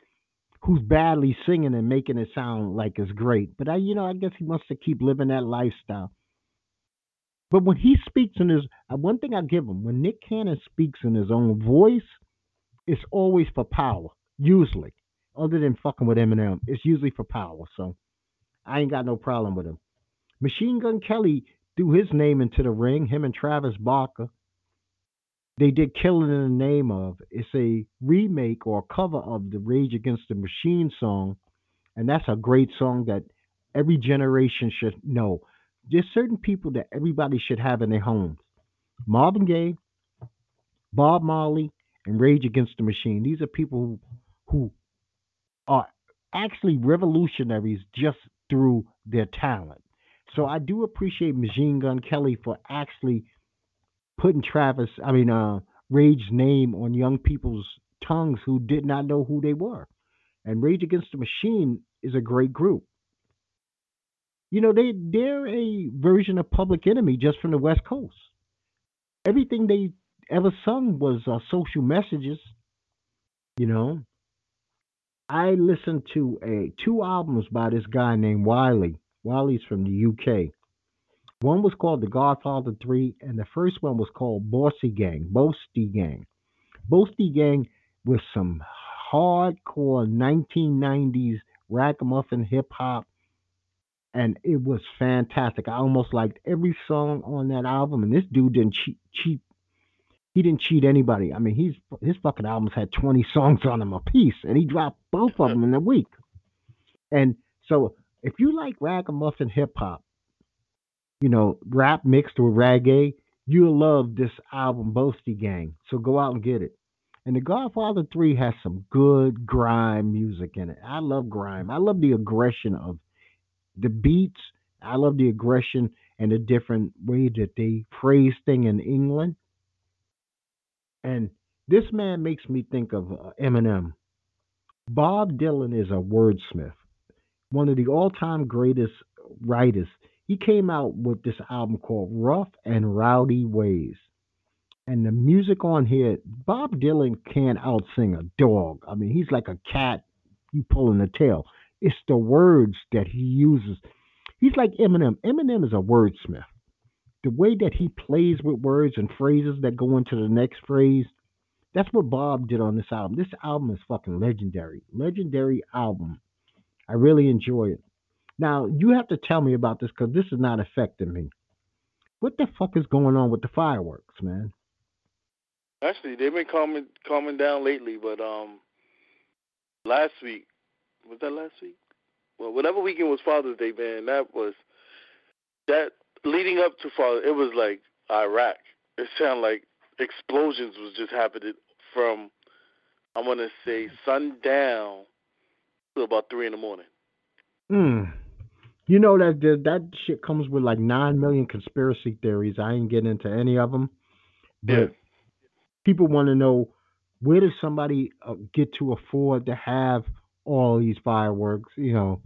who's badly singing and making it sound like it's great. But I, you know, I guess he wants to keep living that lifestyle. But when he speaks in his, uh, one thing I give him, when Nick Cannon speaks in his own voice, it's always for power. Usually, other than fucking with Eminem, it's usually for power. So I ain't got no problem with him. Machine Gun Kelly threw his name into the ring. Him and Travis Barker. They did "Killing in the Name of." It's a remake or a cover of the Rage Against the Machine song, and that's a great song that every generation should know. There's certain people that everybody should have in their homes. Marvin Gaye, Bob Marley, and Rage Against the Machine. These are people who, who are actually revolutionaries just through their talent. So I do appreciate Machine Gun Kelly for actually putting Travis, I mean, uh, Rage's name on young people's tongues who did not know who they were. And Rage Against the Machine is a great group. You know, they they're a version of Public Enemy just from the West Coast. Everything they ever sung was uh, social messages. You know, I listened to a two albums by this guy named Wiley. Wiley's from the UK. One was called The Godfather 3, and the first one was called Bossy Gang, Boasty Gang. Boasty Gang was some hardcore 1990s ragamuffin hip hop, and it was fantastic. I almost liked every song on that album, and this dude didn't cheat, cheat he didn't cheat anybody. I mean, he's his fucking albums had 20 songs on them a piece, and he dropped both of them in a week. And so, if you like ragamuffin hip hop, you know, rap mixed with reggae, you'll love this album, Boasty Gang. So go out and get it. And The Godfather 3 has some good grime music in it. I love grime. I love the aggression of the beats. I love the aggression and the different way that they phrase thing in England. And this man makes me think of uh, Eminem. Bob Dylan is a wordsmith, one of the all time greatest writers. He came out with this album called Rough and Rowdy Ways. And the music on here, Bob Dylan can't outsing a dog. I mean, he's like a cat you pulling the tail. It's the words that he uses. He's like Eminem. Eminem is a wordsmith the way that he plays with words and phrases that go into the next phrase, that's what Bob did on this album. This album is fucking legendary. Legendary album. I really enjoy it. Now, you have to tell me about this because this is not affecting me. What the fuck is going on with the fireworks, man? Actually, they've been calming calming down lately, but um, last week was that last week? Well, whatever weekend was Father's Day, man, that was that leading up to Father, it was like Iraq. It sounded like explosions was just happening from I want to say sundown to about three in the morning. Hmm. You know that that shit comes with like nine million conspiracy theories. I ain't getting into any of them, but yeah. people want to know where does somebody uh, get to afford to have all these fireworks? You know,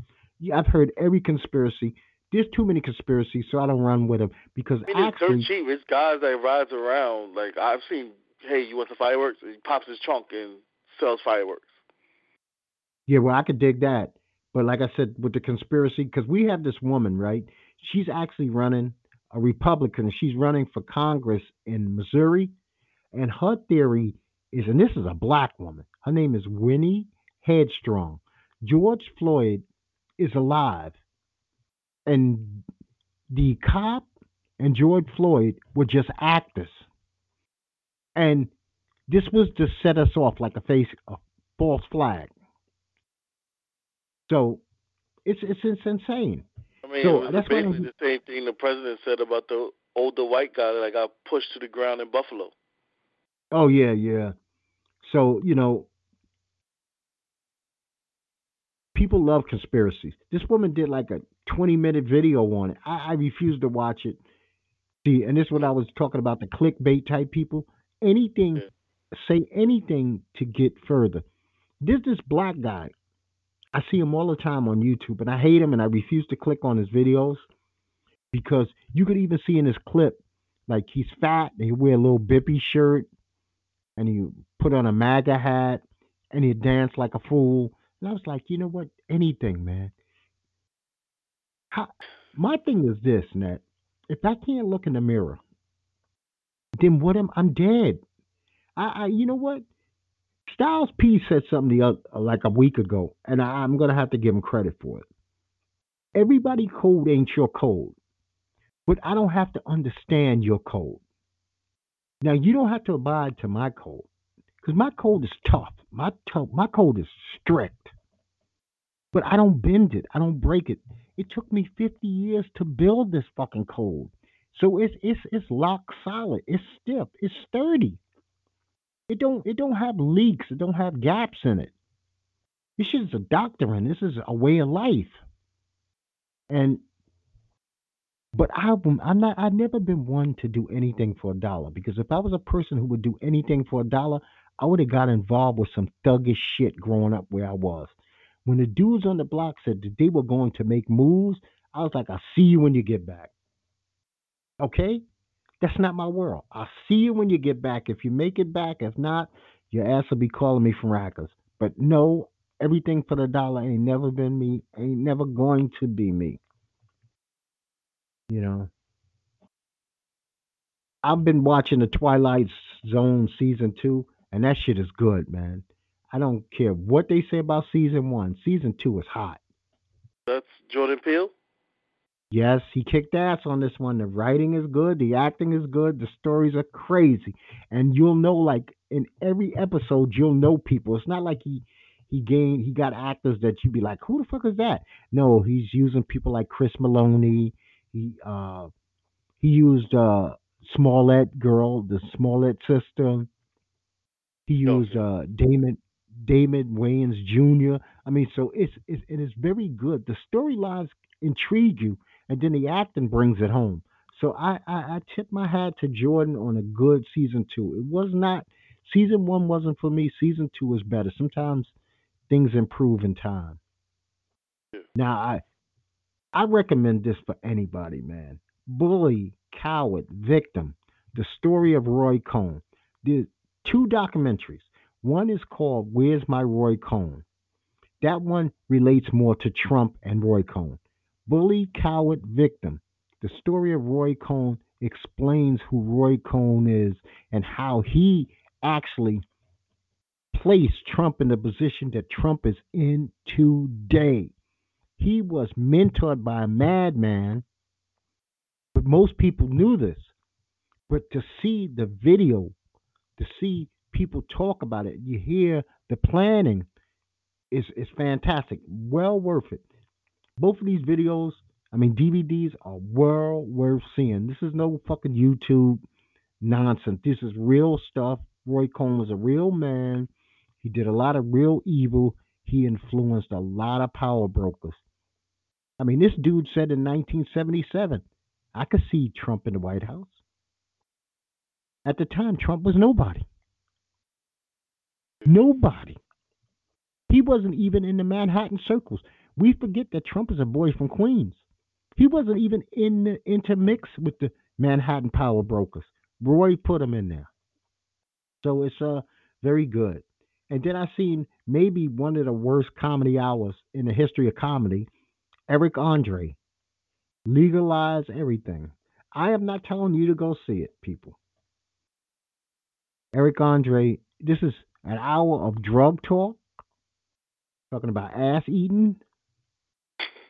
I've heard every conspiracy there's too many conspiracies, so I don't run with them because I mean, actually, it's cheap. It's guys that rides around. Like I've seen, hey, you want the fireworks? He pops his trunk and sells fireworks. Yeah, well, I could dig that, but like I said, with the conspiracy, because we have this woman, right? She's actually running a Republican. She's running for Congress in Missouri, and her theory is, and this is a black woman. Her name is Winnie Heartstrong. George Floyd is alive and the cop and George Floyd were just actors. And this was to set us off like a face a false flag. So it's it's, it's insane. I mean, so it was basically the same thing the president said about the older white guy that got pushed to the ground in Buffalo. Oh yeah, yeah. So you know, people love conspiracies. This woman did like a 20 minute video on it. I, I refuse to watch it. See, and this is what I was talking about the clickbait type people. Anything, say anything to get further. There's this black guy. I see him all the time on YouTube, and I hate him, and I refuse to click on his videos because you could even see in his clip, like he's fat, and he wear a little bippy shirt, and he put on a MAGA hat, and he dance like a fool. And I was like, you know what? Anything, man. How, my thing is this, Net. if I can't look in the mirror, then what am I'm dead. I, I you know what? Styles P said something the other, like a week ago, and I, I'm gonna have to give him credit for it. Everybody code ain't your code, but I don't have to understand your code. Now you don't have to abide to my code because my code is tough. My to- my code is strict, but I don't bend it. I don't break it. It took me 50 years to build this fucking code, so it's it's it's lock solid. It's stiff. It's sturdy. It don't it don't have leaks. It don't have gaps in it. This shit is a doctrine. This is a way of life. And but I, I'm not. I've never been one to do anything for a dollar because if I was a person who would do anything for a dollar, I would have got involved with some thuggish shit growing up where I was. When the dudes on the block said that they were going to make moves, I was like, "I'll see you when you get back." Okay, that's not my world. I'll see you when you get back. If you make it back, if not, your ass will be calling me from Rikers. But no, everything for the dollar ain't never been me. Ain't never going to be me. You know. I've been watching the Twilight Zone season two, and that shit is good, man. I don't care what they say about season one. Season two is hot. That's Jordan Peele. Yes, he kicked ass on this one. The writing is good, the acting is good, the stories are crazy, and you'll know like in every episode you'll know people. It's not like he he gained he got actors that you'd be like, who the fuck is that? No, he's using people like Chris Maloney. He uh he used uh Smollett girl, the Smollett sister. He used uh Damon Damon Wayans Jr. I mean, so it's it's it is very good. The storylines intrigue you, and then the acting brings it home. So I, I I tip my hat to Jordan on a good season two. It was not season one wasn't for me. Season two was better. Sometimes things improve in time. Yeah. Now I I recommend this for anybody, man. Bully, coward, victim. The story of Roy Cohn. The two documentaries. One is called Where's My Roy Cohn? That one relates more to Trump and Roy Cohn. Bully, coward, victim. The story of Roy Cohn explains who Roy Cohn is and how he actually placed Trump in the position that Trump is in today. He was mentored by a madman, but most people knew this. But to see the video, to see people talk about it, you hear the planning is is fantastic. Well worth it. Both of these videos, I mean DVDs, are well worth seeing. This is no fucking YouTube nonsense. This is real stuff. Roy Cohn was a real man. He did a lot of real evil. He influenced a lot of power brokers. I mean, this dude said in 1977, I could see Trump in the White House. At the time, Trump was nobody. Nobody. He wasn't even in the Manhattan circles. We forget that Trump is a boy from Queens. He wasn't even in the intermix with the Manhattan power brokers. Roy put him in there. So it's uh very good. And then I seen maybe one of the worst comedy hours in the history of comedy, Eric Andre. Legalize everything. I am not telling you to go see it, people. Eric Andre, this is an hour of drug talk, talking about ass eating,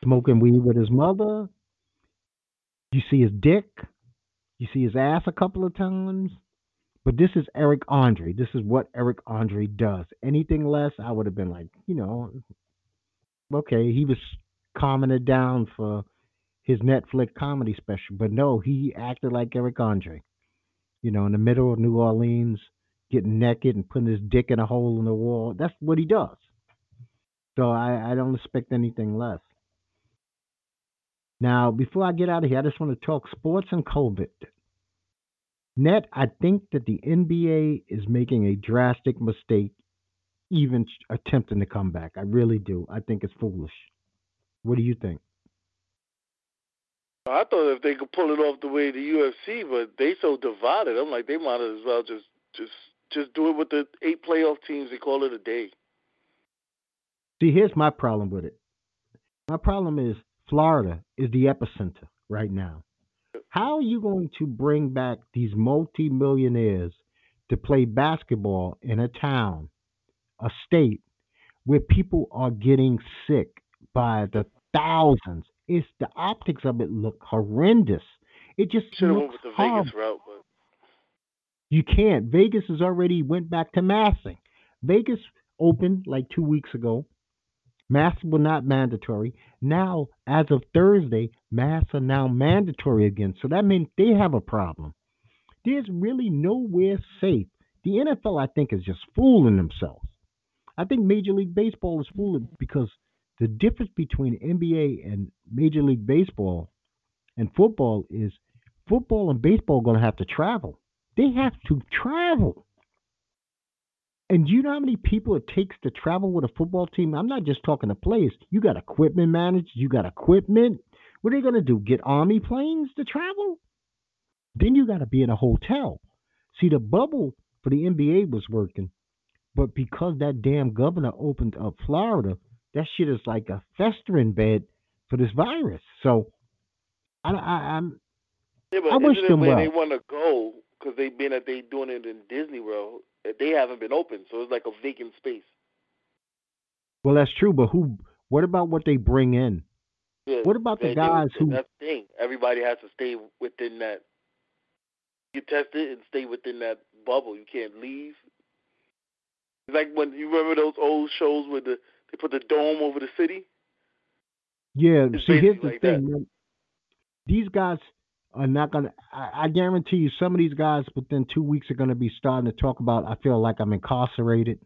smoking weed with his mother. You see his dick. You see his ass a couple of times. But this is Eric Andre. This is what Eric Andre does. Anything less, I would have been like, you know, okay, he was calming it down for his Netflix comedy special. But no, he acted like Eric Andre. You know, in the middle of New Orleans, getting naked and putting his dick in a hole in the wall. That's what he does. So I, I don't expect anything less. Now, before I get out of here, I just want to talk sports and COVID. Net, I think that the NBA is making a drastic mistake even attempting to come back. I really do. I think it's foolish. What do you think? I thought if they could pull it off the way the UFC, but they so divided. I'm like, they might as well just just just do it with the eight playoff teams and call it a day. See, here's my problem with it. My problem is Florida is the epicenter right now. How are you going to bring back these multimillionaires to play basketball in a town, a state where people are getting sick by the thousands? It's the optics of it look horrendous. It just Should have went with the horrible. Vegas route, but You can't. Vegas has already went back to massing. Vegas opened like two weeks ago. Masks were not mandatory. Now, as of Thursday, masks are now mandatory again. So that means they have a problem. There's really nowhere safe. The NFL, I think, is just fooling themselves. I think Major League Baseball is fooling because the difference between NBA and Major League Baseball and football is football and baseball are going to have to travel. They have to travel. And do you know how many people it takes to travel with a football team? I'm not just talking to players. You got equipment managed, you got equipment. What are they going to do? Get army planes to travel? Then you got to be in a hotel. See, the bubble for the NBA was working, but because that damn governor opened up Florida, that shit is like a festering bed for this virus. So, I, I, I'm yeah, but I wish them well. they want to go because they've been at they doing it in Disney World. They haven't been open, so it's like a vacant space. well, that's true. But who? What about what they bring in? Yeah, What about the guys who? That's the thing. Everybody has to stay within that. You test it and stay within that bubble. You can't leave. It's like when you remember those old shows where the they put the dome over the city. Yeah, It's see, here's the like thing, man. These guys are not gonna. I, I guarantee you, some of these guys within two weeks are gonna be starting to talk about. I feel like I'm incarcerated.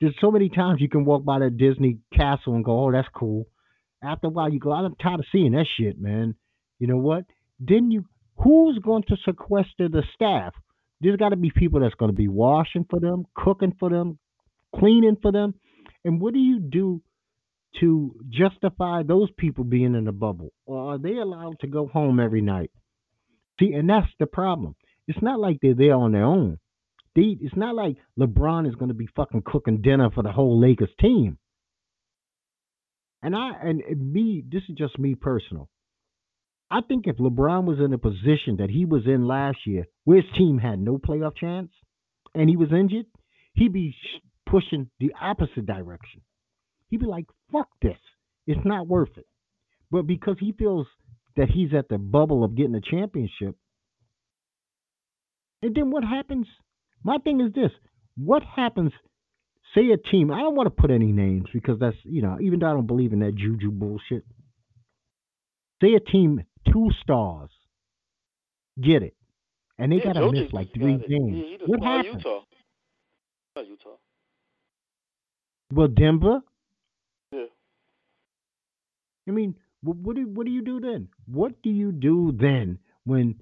There's so many times you can walk by that Disney castle and go, "Oh, that's cool." After a while, you go, "I'm tired of seeing that shit, man." You know what? Then you, who's going to sequester the staff? There's got to be people that's going to be washing for them, cooking for them, cleaning for them. And what do you do to justify those people being in the bubble? Or are they allowed to go home every night? See, and that's the problem. It's not like they're there on their own. They, it's not like LeBron is going to be fucking cooking dinner for the whole Lakers team. And I and me, this is just me personal. I think if LeBron was in a position that he was in last year, where his team had no playoff chance, and he was injured, he'd be pushing the opposite direction. He'd be like, "Fuck this! It's not worth it." But because he feels that he's at the bubble of getting a championship, and then what happens? My thing is this: what happens? Say a team. I don't want to put any names because that's you know, even though I don't believe in that juju bullshit. Say a team two stars get it, and they yeah, gotta Jokic miss like three games. Yeah, what happens? Utah. Utah. Well, Denver. Yeah. I mean, what, what do what do you do then? What do you do then when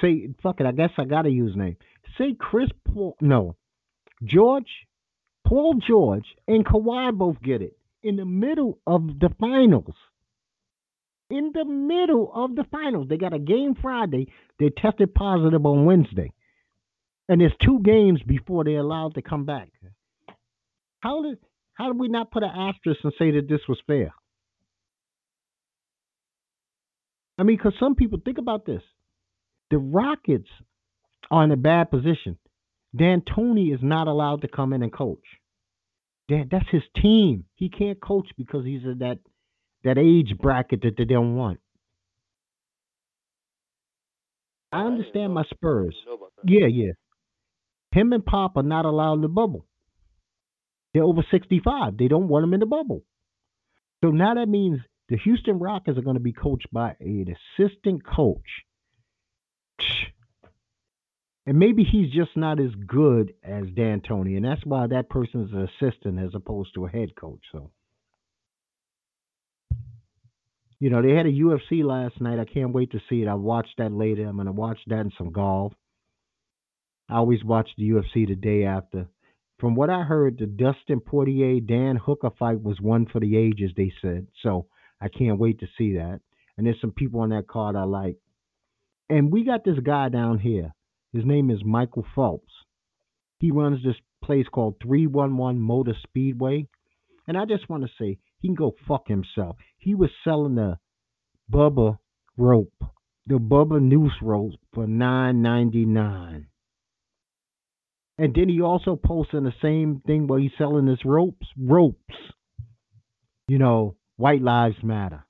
say fuck it? I guess I gotta use name. Say Chris Paul, no, George, Paul George, and Kawhi both get it in the middle of the finals. In the middle of the finals, they got a game Friday. They tested positive on Wednesday, and there's two games before they're allowed to come back. How did how did we not put an asterisk and say that this was fair? I mean, because some people think about this. The Rockets are in a bad position. Dan Tony is not allowed to come in and coach. Dan, that's his team. He can't coach because he's in that that age bracket that they don't want. I understand my Spurs. I didn't know about that. Yeah, yeah. Him and Pop are not allowed in the bubble. They're over 65. They don't want them in the bubble. So now that means the Houston Rockets are going to be coached by an assistant coach. And maybe he's just not as good as D'Antoni, and that's why that person is an assistant as opposed to a head coach. So, you know, they had a UFC last night. I can't wait to see it. I watched that later. I'm going to watch that and some golf. I always watch the UFC the day after. From what I heard, the Dustin Poirier Dan Hooker fight was one for the ages. They said so. I can't wait to see that. And there's some people on that card I like. And we got this guy down here. His name is Michael Phelps. He runs this place called 311 Motor Speedway. And I just want to say, he can go fuck himself. He was selling the Bubba rope the Bubba Noose rope for nine ninety nine. And then he also posting the same thing where he's selling his ropes. Ropes. You know, white lives matter.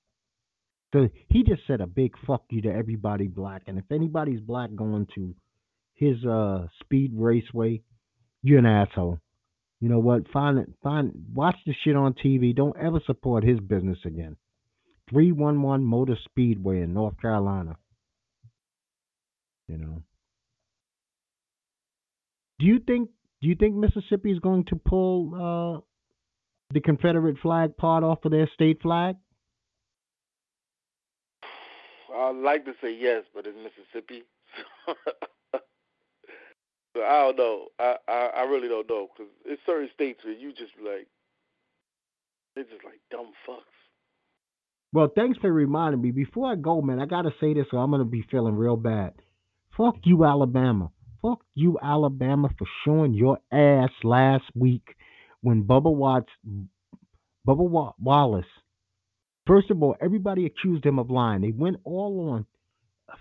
So he just said a big fuck you to everybody black. And if anybody's black going to his uh speed raceway, you're an asshole. You know what? Find it find watch the shit on TV. Don't ever support his business again. 311 Motor Speedway in North Carolina. You know. Do you think do you think Mississippi is going to pull uh, the Confederate flag part off of their state flag? I'd like to say yes, but it's Mississippi. so I don't know. I, I I really don't know because it's certain states where you just like they're just like dumb fucks. Well, thanks for reminding me. Before I go, man, I gotta say this, or I'm gonna be feeling real bad. Fuck you, Alabama. Fuck you, Alabama, for showing your ass last week when Bubba Watts, Bubba Wallace. First of all, everybody accused him of lying. They went all on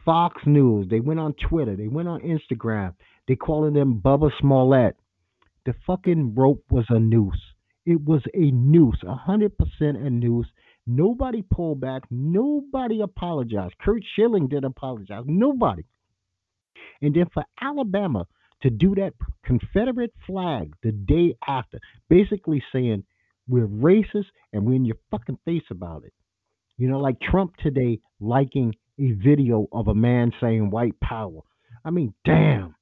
Fox News. They went on Twitter. They went on Instagram. They calling them Bubba Smollett. The fucking rope was a noose. It was a noose, a hundred percent a noose. Nobody pulled back. Nobody apologized. Curt Schilling didn't apologize. Nobody. And then for Alabama to do that Confederate flag the day after, basically saying we're racist and we're in your fucking face about it. You know, like Trump today liking a video of a man saying white power. I mean, damn.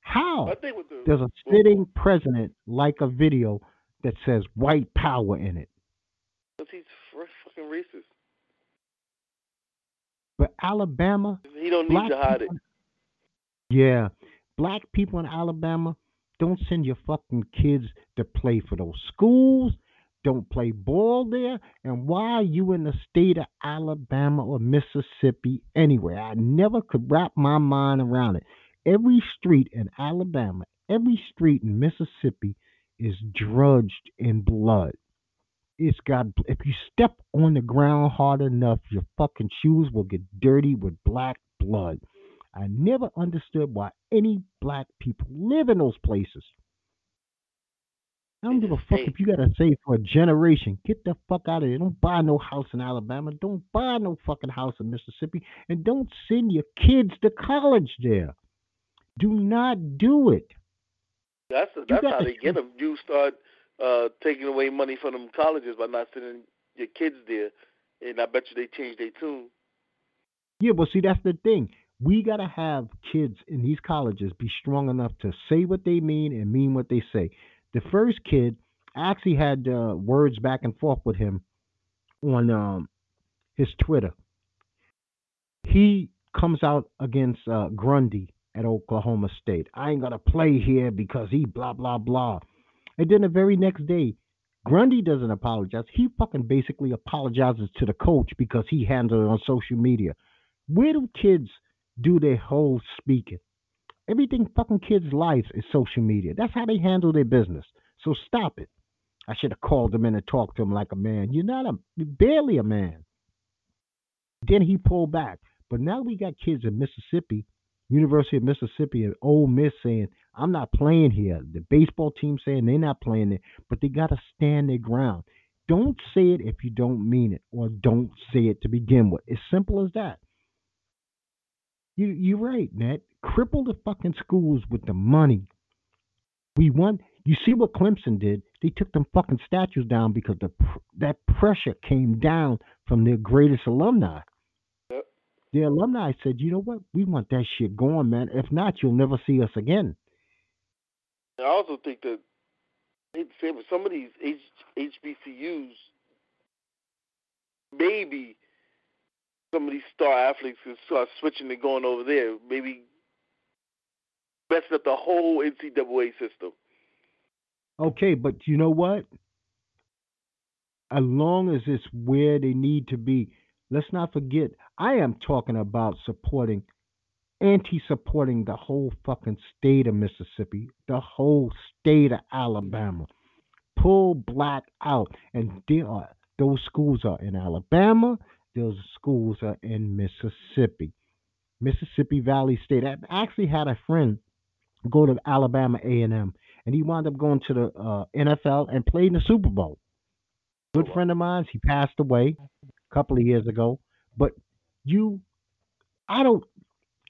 How does a sitting president like a video that says white power in it? Because he's fucking racist. But Alabama, he don't need to hide it. Yeah. Black people in Alabama, don't send your fucking kids to play for those schools. Don't play ball there. And why are you in the state of Alabama or Mississippi anyway? I never could wrap my mind around it. Every street in Alabama, every street in Mississippi is drudged in blood. It's got if you step on the ground hard enough, your fucking shoes will get dirty with black blood. I never understood why any black people live in those places. I don't give a fuck if you gotta save for a generation. Get the fuck out of there. Don't buy no house in Alabama. Don't buy no fucking house in Mississippi. And don't send your kids to college there. Do not do it. That's that's how they get them. You start uh, taking away money from them colleges by not sending your kids there, and I bet you they change their tune. Yeah, but see, that's the thing we got to have kids in these colleges be strong enough to say what they mean and mean what they say. The first kid I actually had uh, words back and forth with him on um, his Twitter. He comes out against uh, Gundy at Oklahoma State. I ain't gonna play here because he blah blah blah. And then the very next day, Gundy doesn't apologize. He fucking basically apologizes to the coach because he handled it on social media. Where do kids do their whole speaking. Everything fucking kids' lives is social media. That's how they handle their business. So stop it. I should have called them in and talked to them like a man. You're not a you're barely a man. Then he pulled back. But now we got kids in Mississippi, University of Mississippi and Ole Miss saying, I'm not playing here. The baseball team saying they're not playing there, but they gotta stand their ground. Don't say it if you don't mean it, or don't say it to begin with. As simple as that. You you're right, Nat. Cripple the fucking schools with the money. We want. You see what Clemson did? They took them fucking statues down because the that pressure came down from their greatest alumni. Yep. The alumni said, "You know what? We want that shit going, man. If not, you'll never see us again." I also think that some of these H, HBCUs maybe some of these star athletes can start switching and going over there, maybe messing up the whole NCAA system. Okay, but you know what? As long as it's where they need to be, let's not forget, I am talking about supporting, anti supporting the whole fucking state of Mississippi, the whole state of Alabama. Pull black out. And there are, those schools are in Alabama, those schools are in Mississippi. Mississippi Valley State. I actually had a friend go to Alabama A&M, and he wound up going to the uh, NFL and played in the Super Bowl. Good friend of mine. He passed away a couple of years ago. But you, I don't.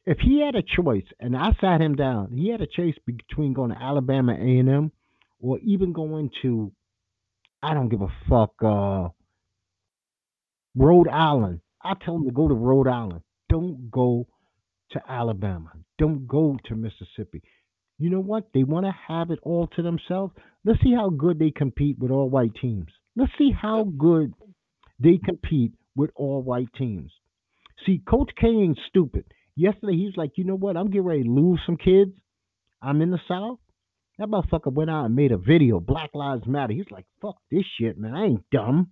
If he had a choice, and I sat him down, he had a choice between going to Alabama A&M or even going to, I don't give a fuck, uh, Rhode Island. I tell them to go to Rhode Island. Don't go to Alabama. Don't go to Mississippi. You know what? They want to have it all to themselves. Let's see how good they compete with all white teams. Let's see how good they compete with all white teams. See, Coach K ain't stupid. Yesterday he was like, you know what? I'm getting ready to lose some kids. I'm in the South. That motherfucker went out and made a video, Black Lives Matter. He's like, fuck this shit, man. I ain't dumb.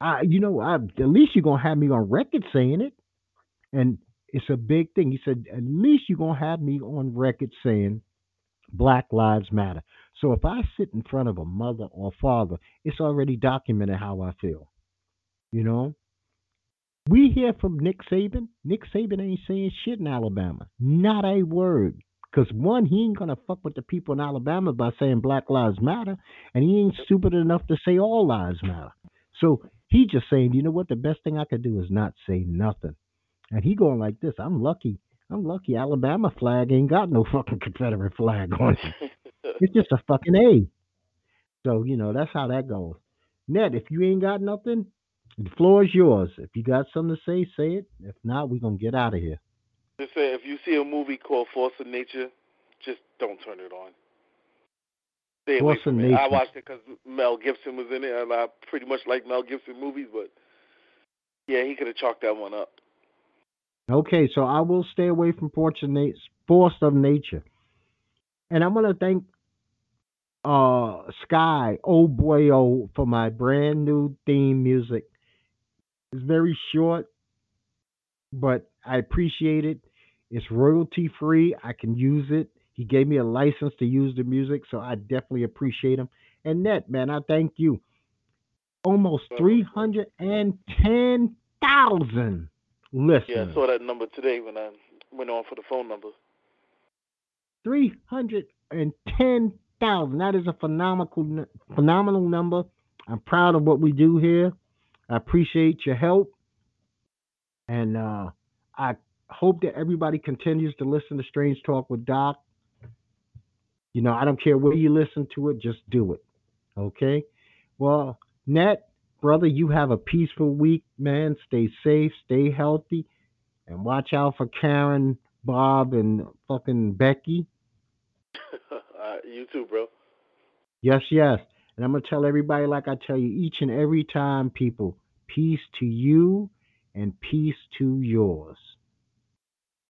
I, you know, I at least you're gonna have me on record saying it, and it's a big thing. He said, at least you're gonna have me on record saying Black Lives Matter. So if I sit in front of a mother or father, it's already documented how I feel. You know, we hear from Nick Saban. Nick Saban ain't saying shit in Alabama, not a word. Because one, he ain't gonna fuck with the people in Alabama by saying Black Lives Matter, and he ain't stupid enough to say all lives matter. So he just saying, you know what? The best thing I could do is not say nothing. And he going like this. I'm lucky. I'm lucky. Alabama flag ain't got no fucking Confederate flag on it. It's just a fucking A. So you know that's how that goes. Ned, if you ain't got nothing, the floor is yours. If you got something to say, say it. If not, we're gonna get out of here. Just say if you see a movie called Force of Nature, just don't turn it on. Stay away from it. I watched it because Mel Gibson was in it, and I pretty much like Mel Gibson movies, but yeah, he could have chalked that one up. Okay, so I will stay away from Force of, Force of Nature. And I'm gonna thank uh Sky, oh boy oh, for my brand new theme music. It's very short, but I appreciate it. It's royalty free. I can use it. He gave me a license to use the music, so I definitely appreciate him. And net, man, I thank you. Almost Oh. three hundred and ten thousand listeners. Yeah, I saw that number today when I went on for the phone number. 310,000. That is a phenomenal phenomenal number. I'm proud of what we do here. I appreciate your help. And uh, I hope that everybody continues to listen to Strange Talk with Doc. You know, I don't care where you listen to it, just do it. Okay? Well, Net, brother, you have a peaceful week, man. Stay safe, stay healthy, and watch out for Karen, Bob, and fucking Becky. uh, you too, bro. Yes, yes. And I'm going to tell everybody, like I tell you each and every time, people, peace to you and peace to yours.